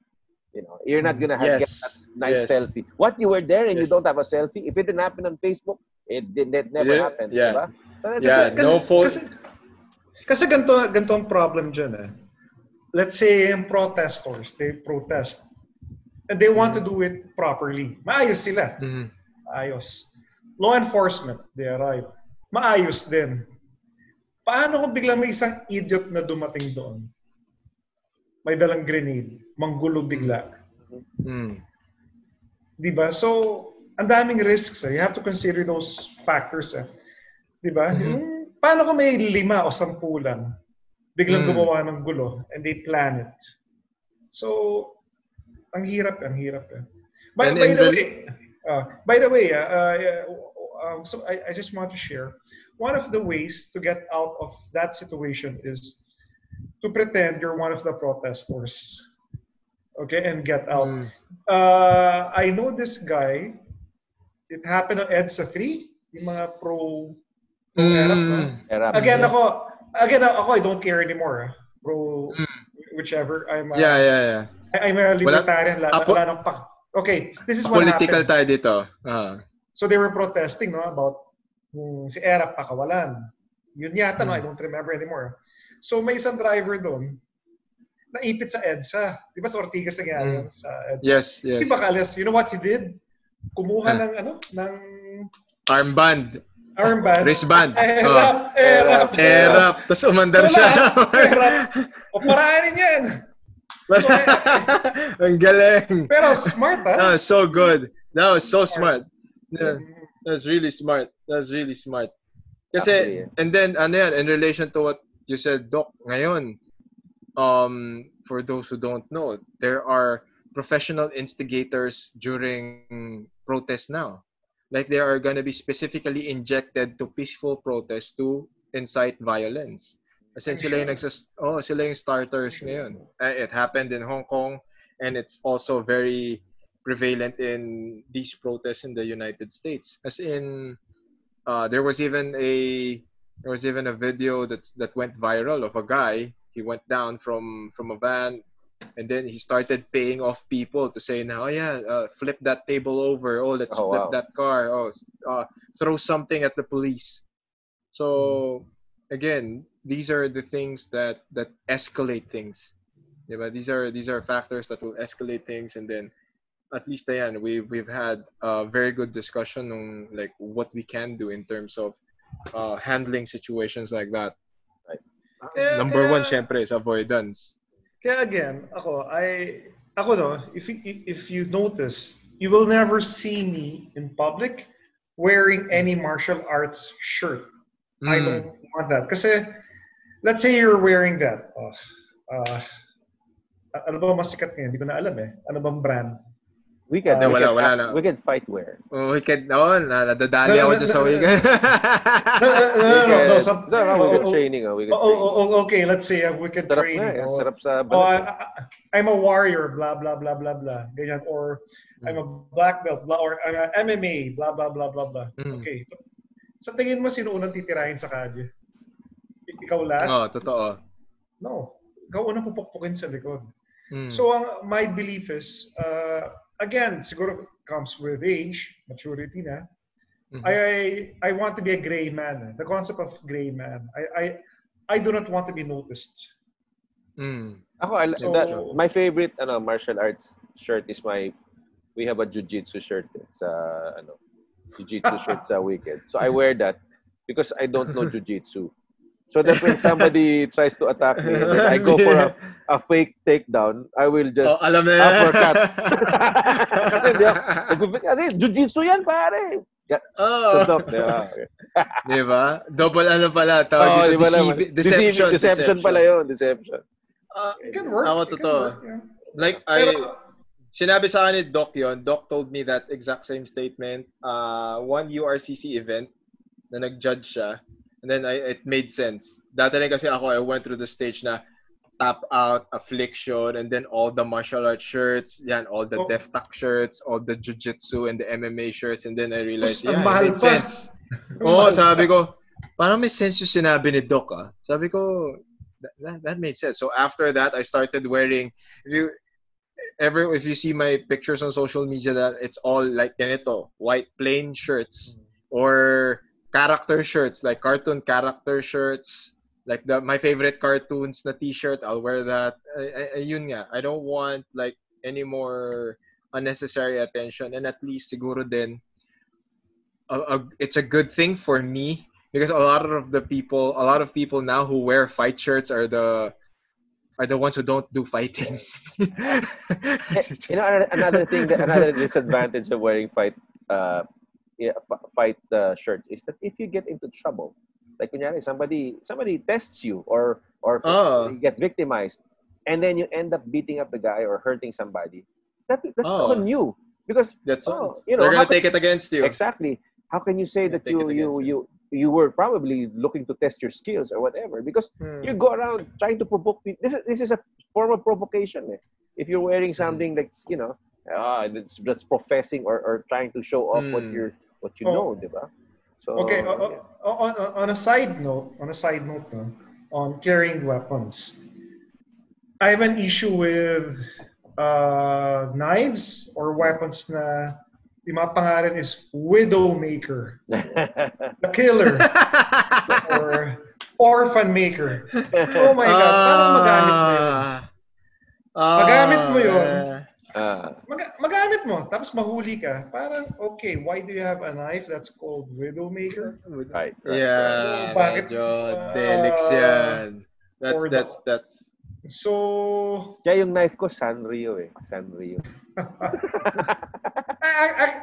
You know, you're not gonna have, get Yes. that nice Yes. selfie. What you were there and you Yes. don't have a selfie? If it didn't happen on Facebook, it did that never Yeah, happened. yeah. diba? So that's- Yeah, Kasi- no kasi- fault. Kasi, kasi ganito, ganito ang problem dyan eh. Let's say yung protesters, they protest. And they want to do it properly. Maayos sila. Mm. Ayos. Law enforcement, they arrive. Maayos din. Paano kung biglang may isang idiot na dumating doon? May dalang grenade. Manggulo bigla. Mm. Di ba? So, ang daming risks. Eh. You have to consider those factors. Eh. Di ba? Mhm. Yung, paano kung may lima o sampu lang? Biglang Mm. gumawa ng gulo and they plan it. So, ang hirap, ang hirap. Eh. By, And by the way, uh, by the way, uh, uh, yeah, um, so I, I just want to share one of the ways to get out of that situation is to pretend you're one of the protesters. Okay, and get out. Mm. Uh, I know this guy. It happened on EDSA 3, yung mga pro, pro Arab? Mm. Era. Again, ako, again, ako, I don't care anymore. ah. Pro, Mm. whichever. I'm a, Yeah, yeah, yeah. I'm a libertarian. Wala, Apo- wala nang pak. Okay, this is what Political happened. tayo dito. Ah. So they were protesting no, about kung si Erap pakawalan. Yun yata, no? Hmm. I don't remember anymore. So may isang driver doon naipit sa EDSA. Di ba sa Ortigas nangyari yun sa EDSA? Yes, yes. Di ba, Kalis? You know what he did? Kumuha Ah. ng, ano, ng Armband. armband. Wristband. Erap, Oh. erap, Erap. Tapos umandar siya. Erap. O paraanin yan. Ang galing. Pero smart, ha? That was so good. That was so Smart. smart. Yeah, that's really smart. That's really smart. Actually, Kasi, and then, ano yan, in relation to what you said, Doc, ngayon, um, for those who don't know, there are professional instigators during protests now. Like they are going to be specifically injected to peaceful protests to incite violence. As in, sila yung nagsas oh, sila yung starters ngayon. Uh, It happened in Hong Kong and it's also very prevalent in these protests in the United States. As in, uh, there was even a there was even a video that that went viral of a guy. He went down from from a van, and then he started paying off people to say, "Now, oh, yeah, uh, flip that table over. Oh, let's Oh, flip wow. that car. Oh, uh, throw something at the police." So again, these are the things that that escalate things. Yeah, but these are these are factors that will escalate things, and then at least ayan, we've we've had a very good discussion on like what we can do in terms of uh, handling situations like that. Kaya- Number one, kaya- syempre, is avoidance. Kaya again, ako, I, ako no, if you, if you notice, you will never see me in public wearing any martial arts shirt. I Mm. don't want that. Kasi, let's say you're wearing that. Oh, uh, ano ba mas sikat ngayon? Hindi ko na alam eh. Ano bang brand? Weekend, Ah, weekend, wala, wala na. weekend fight wear. Oh, wicked. Oo, na, nadadali No, ako no, dyan no, sa no, weekend. No, no, no, no, no, no, some- no, no, weekend oh, training. Oh, weekend oh, training. oh, oh, okay, let's say uh, we could Sarap train. nga, eh. oh, Sarap sa oh. I, I- I'm a warrior, blah, blah, blah, blah, blah. Ganyan. Or I'm a black belt, blah, or a MMA, blah, blah, blah, blah, blah. Mm. Okay. Sa tingin mo, sino unang titirahin sa? Ik- Ikaw last? Oo, totoo. No. Ikaw unang pupukpukin sa likod. Mm. So, ang my belief is, uh, again, siguro comes with age, maturity na. Mhm. I, I I want to be a gray man. The concept of gray man. I I, I do not want to be noticed. Mm. Ako, I, So- that, my favorite ano, martial arts shirt is my, we have a jiu-jitsu shirt eh, sa, ano, jiu-jitsu shirt sa Wicked. So I wear that because I don't know jiu-jitsu. So that when somebody tries to attack me and then I go for a, a fake takedown, I will Oh, just, alam na uppercut. Kasi hindi ako- kasi jiu-jitsu yan pare. oh. Suntok, di ba? Di ba? Double ano pala. Oh, Tawag di ba dito, deceive- deception. Deception, deception pala yun, deception. Ah, It can work. Ako totoo. work, yeah. like, I, Pero, sinabi sa akin ni Doc yon. Doc told me that exact same statement. Uh, one URCC event na nag-judge siya. And then I, it made sense. Dati rin kasi ako, I went through the stage na tap out, affliction, and then all the martial arts shirts, yan, all the Oh. Def Tac shirts, all the jiu-jitsu and the MMA shirts, and then I realized, Tapos, yeah, it made pa. sense. Oo, sabi ko, parang may sense yung sinabi ni Doc ah. Sabi ko, that, that, that made sense. So after that, I started wearing, if you, ever, if you see my pictures on social media, that it's all like ganito, white plain shirts or character shirts, like cartoon character shirts, like the my favorite cartoons na t-shirt, I'll wear that. Ay- ay- Ayun nga, I don't want like any more unnecessary attention and at least siguro din a, a, it's a good thing for me because a lot of the people a lot of people now who wear fight shirts are the are the ones who don't do fighting You know, another thing, that, another disadvantage of wearing fight uh, fight uh, shirts is that if you get into trouble, like kunyari, somebody somebody tests you or or Oh. you get victimized, and then you end up beating up the guy or hurting somebody, that that's Oh. on you because that's Oh, you know, they're gonna take it against you exactly how can you say that you you you you were probably looking to test your skills or whatever because Hmm. you go around trying to provoke people. This is this is a form of provocation. Eh. If you're wearing Mm-hmm. something that's you know, ah, that's, that's professing or, or trying to show off what Mm. you're what you Oh. know, diba? So Okay, o- o- on, on, on a side note, on a side note, no, on carrying weapons, I have an issue with uh, knives or weapons na yung mga pangalan is Widowmaker, the killer, or Orphan Maker. Oh my God, paano magamit mo yun? Ah. Magamit mo yun. Ah, Mag- magamit mo, tapos mahuli ka. Parang, okay, why do you have a knife that's called Widowmaker? right, right, Yeah, Bakit, medyo uh, delix yan. That's, the- that's, that's, So, Kaya yung knife ko Sanrio eh, Sanrio.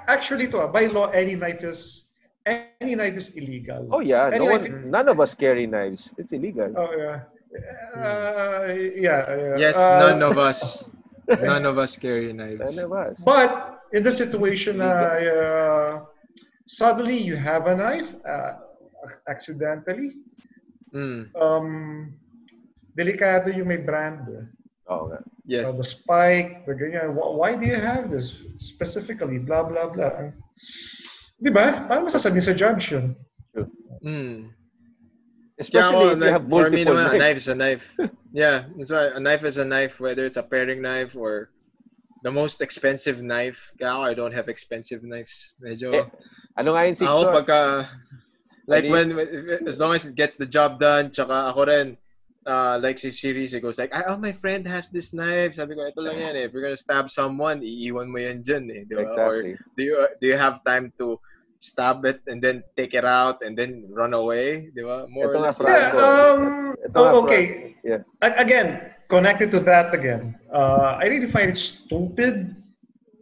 Actually to, ah, by law, any knife is any knife is illegal. Oh yeah, Any no one, none of us carry knives. It's illegal. Oh, yeah. Uh, yeah, yeah. yes, Uh, none of us, none of us carry knives. None of us. But in the situation na uh, suddenly you have a knife uh, accidentally, Mm, um, delikado yung may brand. Oh. Uh, yes. the spike, the ganyan. Wh- Why do you have this specifically? Blah, blah, blah. Di ba? Paano masasabi sa judge yun? Mm. Especially ako, if you have for me multiple naman, a knife is a knife. yeah, that's why a knife is a knife, whether it's a paring knife or the most expensive knife. Kaya I don't have expensive knives. Medyo, Eh, Ano nga six ako pagka, like when, as long as it gets the job done, tsaka ako rin, uh, like si series, it goes like, oh, my friend has this knife. Sabi ko, ito lang yan eh. If you're gonna stab someone, iiwan mo yan dyan eh. Di ba? Or do you, do you have time to stab it and then take it out and then run away? Di ba? More Ito or nga, less. Franco. Yeah, um, Ito oh, okay. Yeah. Again, connected to that again, uh, I really find it stupid.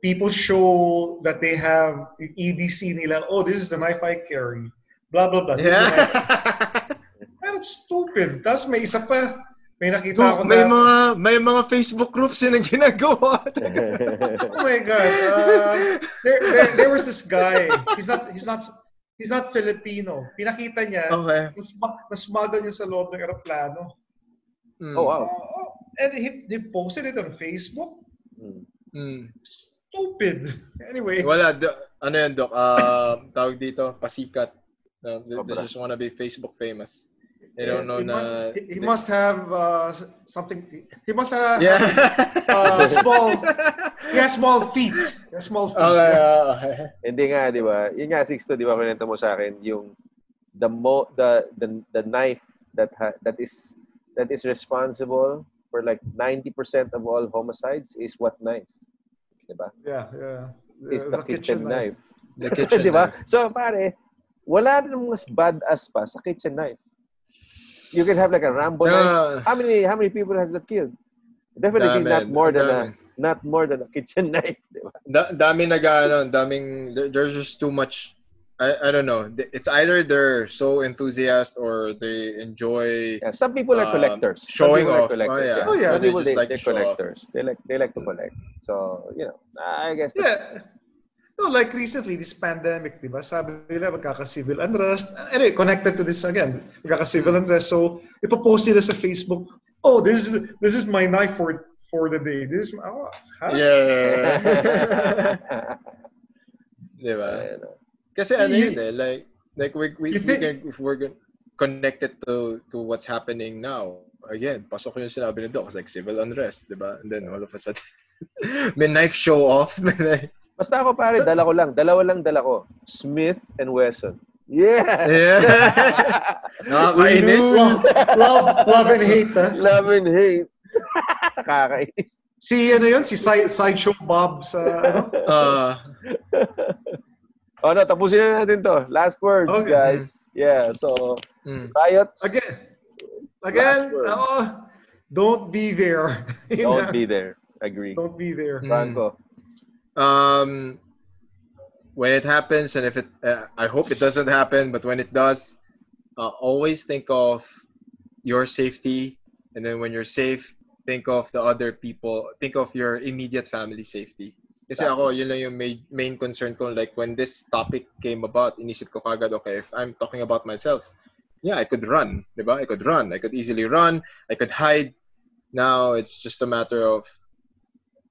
People show that they have yung EDC nila. Oh, this is the knife I carry. Blah, blah, blah. This is the knife. Yeah. Man, it's stupid. Tapos may isa pa. May nakita Dude, ako may na, mga may mga Facebook groups yun ang ginagawa. oh my God. Uh, there, there, there was this guy. He's not, he's not, he's not Filipino. Pinakita niya, okay. nasma- nasmuggle niya sa loob ng aeroplano. Mm. oh, wow. Uh, and he, he posted it on Facebook. Mm. Mm. Stupid. Anyway. Wala, do, ano yan, Doc? Uh, tawag dito, pasikat. They, they Sobra. just wanna be Facebook famous. They don't know He, na... he, he must have uh, something. He must have Yeah. uh, small. He has small feet. He has small feet. okay, okay. Hindi nga, di ba? Yun nga, Sixto, di ba, kinento mo sa akin, yung the mo the the, the knife that ha, that is that is responsible for like 90% of all homicides is what knife? Di ba? Yeah, yeah. Is the, kitchen, knife. The kitchen di ba? knife. So, pare, wala nang mas badass pa sa kitchen knife. You can have like a Rambo. How many how many people has that killed? Definitely Dami, not more than a not more than a kitchen knife, di ba? Da- dami nag ano, daming there- there's just too much I, I don't know. It's either they're so enthusiastic or they enjoy Yeah, some people are Um, collectors. Some showing off. Oh, collectors, yeah. Oh, yeah. Some They people just they, like to show off. collectors. They like they like to collect. So you know, I guess Yeah. No, like recently, this pandemic, di ba? Sabi nila magkaka-civil unrest. Anyway, connected to this again, magkaka-civil unrest. So, ipopost nila sa Facebook, oh, this is this is my knife for for the day. This is, my, oh, huh? Yeah. diba? Ayun, oh. Kasi ano yun eh, like, like we, we, we think- can, if we're gonna connect it to, to what's happening now, again, pasok yung sinabi ni Doc, like civil unrest, diba? And then all of a sudden, may knife show off. Basta ako pare, dala ko lang. Dalawa lang dala ko. Smith and Wesson. Yeah! yeah. Nakakainis. Love, love, love and hate, ha? Love and hate. Nakakainis. Si, ano yun? Si Side, Sideshow Bob sa, ano? Uh, Oh no, tapusin na natin to. Last words, Okay. guys. Yeah, so, mm. riots. Again, again, oh, don't be there. Don't be there. Agree. Don't be there. Mm. Um, when it happens, and if it, uh, I hope it doesn't happen, but when it does, uh, always think of your safety, and then when you're safe, think of the other people. Think of your immediate family safety. Kasi ako, yun lang yung main, main concern ko. Like, when this topic came about, inisip ko kagad, okay, if I'm talking about myself, yeah, I could run, diba? I could run. I could easily run. I could hide. Now, it's just a matter of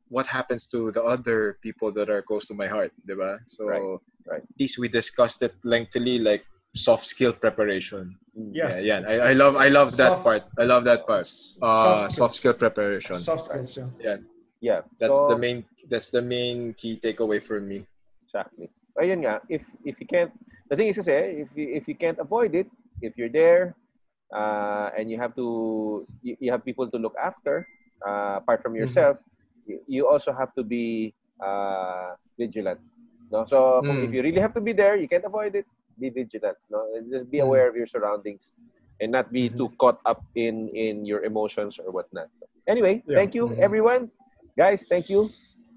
what happens to the other people that are close to my heart, diba? So, Right, right. at least we discussed it lengthily, like soft skill preparation. Yes. Yeah, yeah. I, I love, I love that Soft- part. I love that part. Uh, Soft soft skill preparation. Soft skills, yeah. Yeah. That's so, the main. That's the main key takeaway for me. Exactly. Ayun nga, if if you can't, the thing is kasi, if you, if you can't avoid it, if you're there, uh, and you have to, you, you have people to look after, uh, apart from yourself, you, you also have to be uh, vigilant. No? So Mm. if you really have to be there, you can't avoid it, be vigilant. No? And just be Mm. aware of your surroundings and not be Mhm. too caught up in in your emotions or whatnot. Anyway, Yeah. thank you Mhm. everyone. Guys, thank you.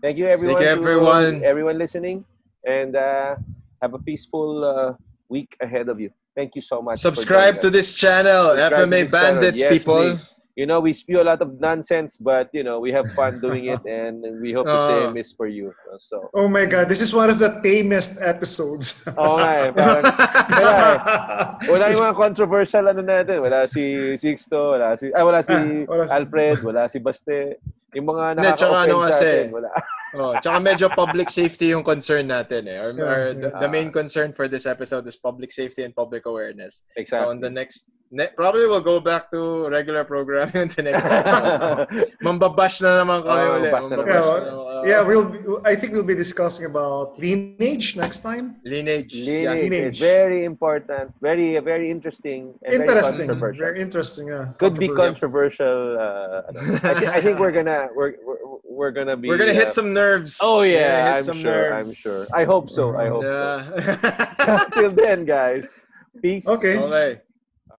Thank you everyone. you, to everyone. everyone listening and uh, have a peaceful uh, week ahead of you. Thank you so much. Subscribe to us. this channel, Subscribe FMA this channel. Bandits, Yes, people. please. You know, we spew a lot of nonsense, but you know, we have fun doing it, and we hope the Oh. same is for you. So, Oh my God, this is one of the tamest episodes. oo nga eh. Parang, wala eh. Wala yung mga controversial ano natin. Wala si Sixto, wala si, ah, wala si Ah, wala si- Alfred, wala si Baste. Yung mga nakaka-offend ano sa atin, wala. Oh, tsaka medyo public safety yung concern natin eh. Yeah, our- the, the main concern for this episode is public safety and public awareness. Exactly. So on the next, ne- probably we'll go back to regular programming on the next episode. Mambabash na naman kami Oh, ulit. bash na Mambabash naman. na yeah, we'll. I think we'll be discussing about lineage next time. Lineage. Yeah. Lineage lineage. is very important, very, very interesting, and Interesting, very controversial. very interesting. Yeah. Could be Controversial. controversial. Uh. I, thi- I think we're gonna we're we're, we're gonna be. We're gonna hit uh, some nerves. Oh yeah, I'm some sure. nerves. I'm sure. I hope so. I hope so. Yeah. Till then, guys. Peace. Okay. okay.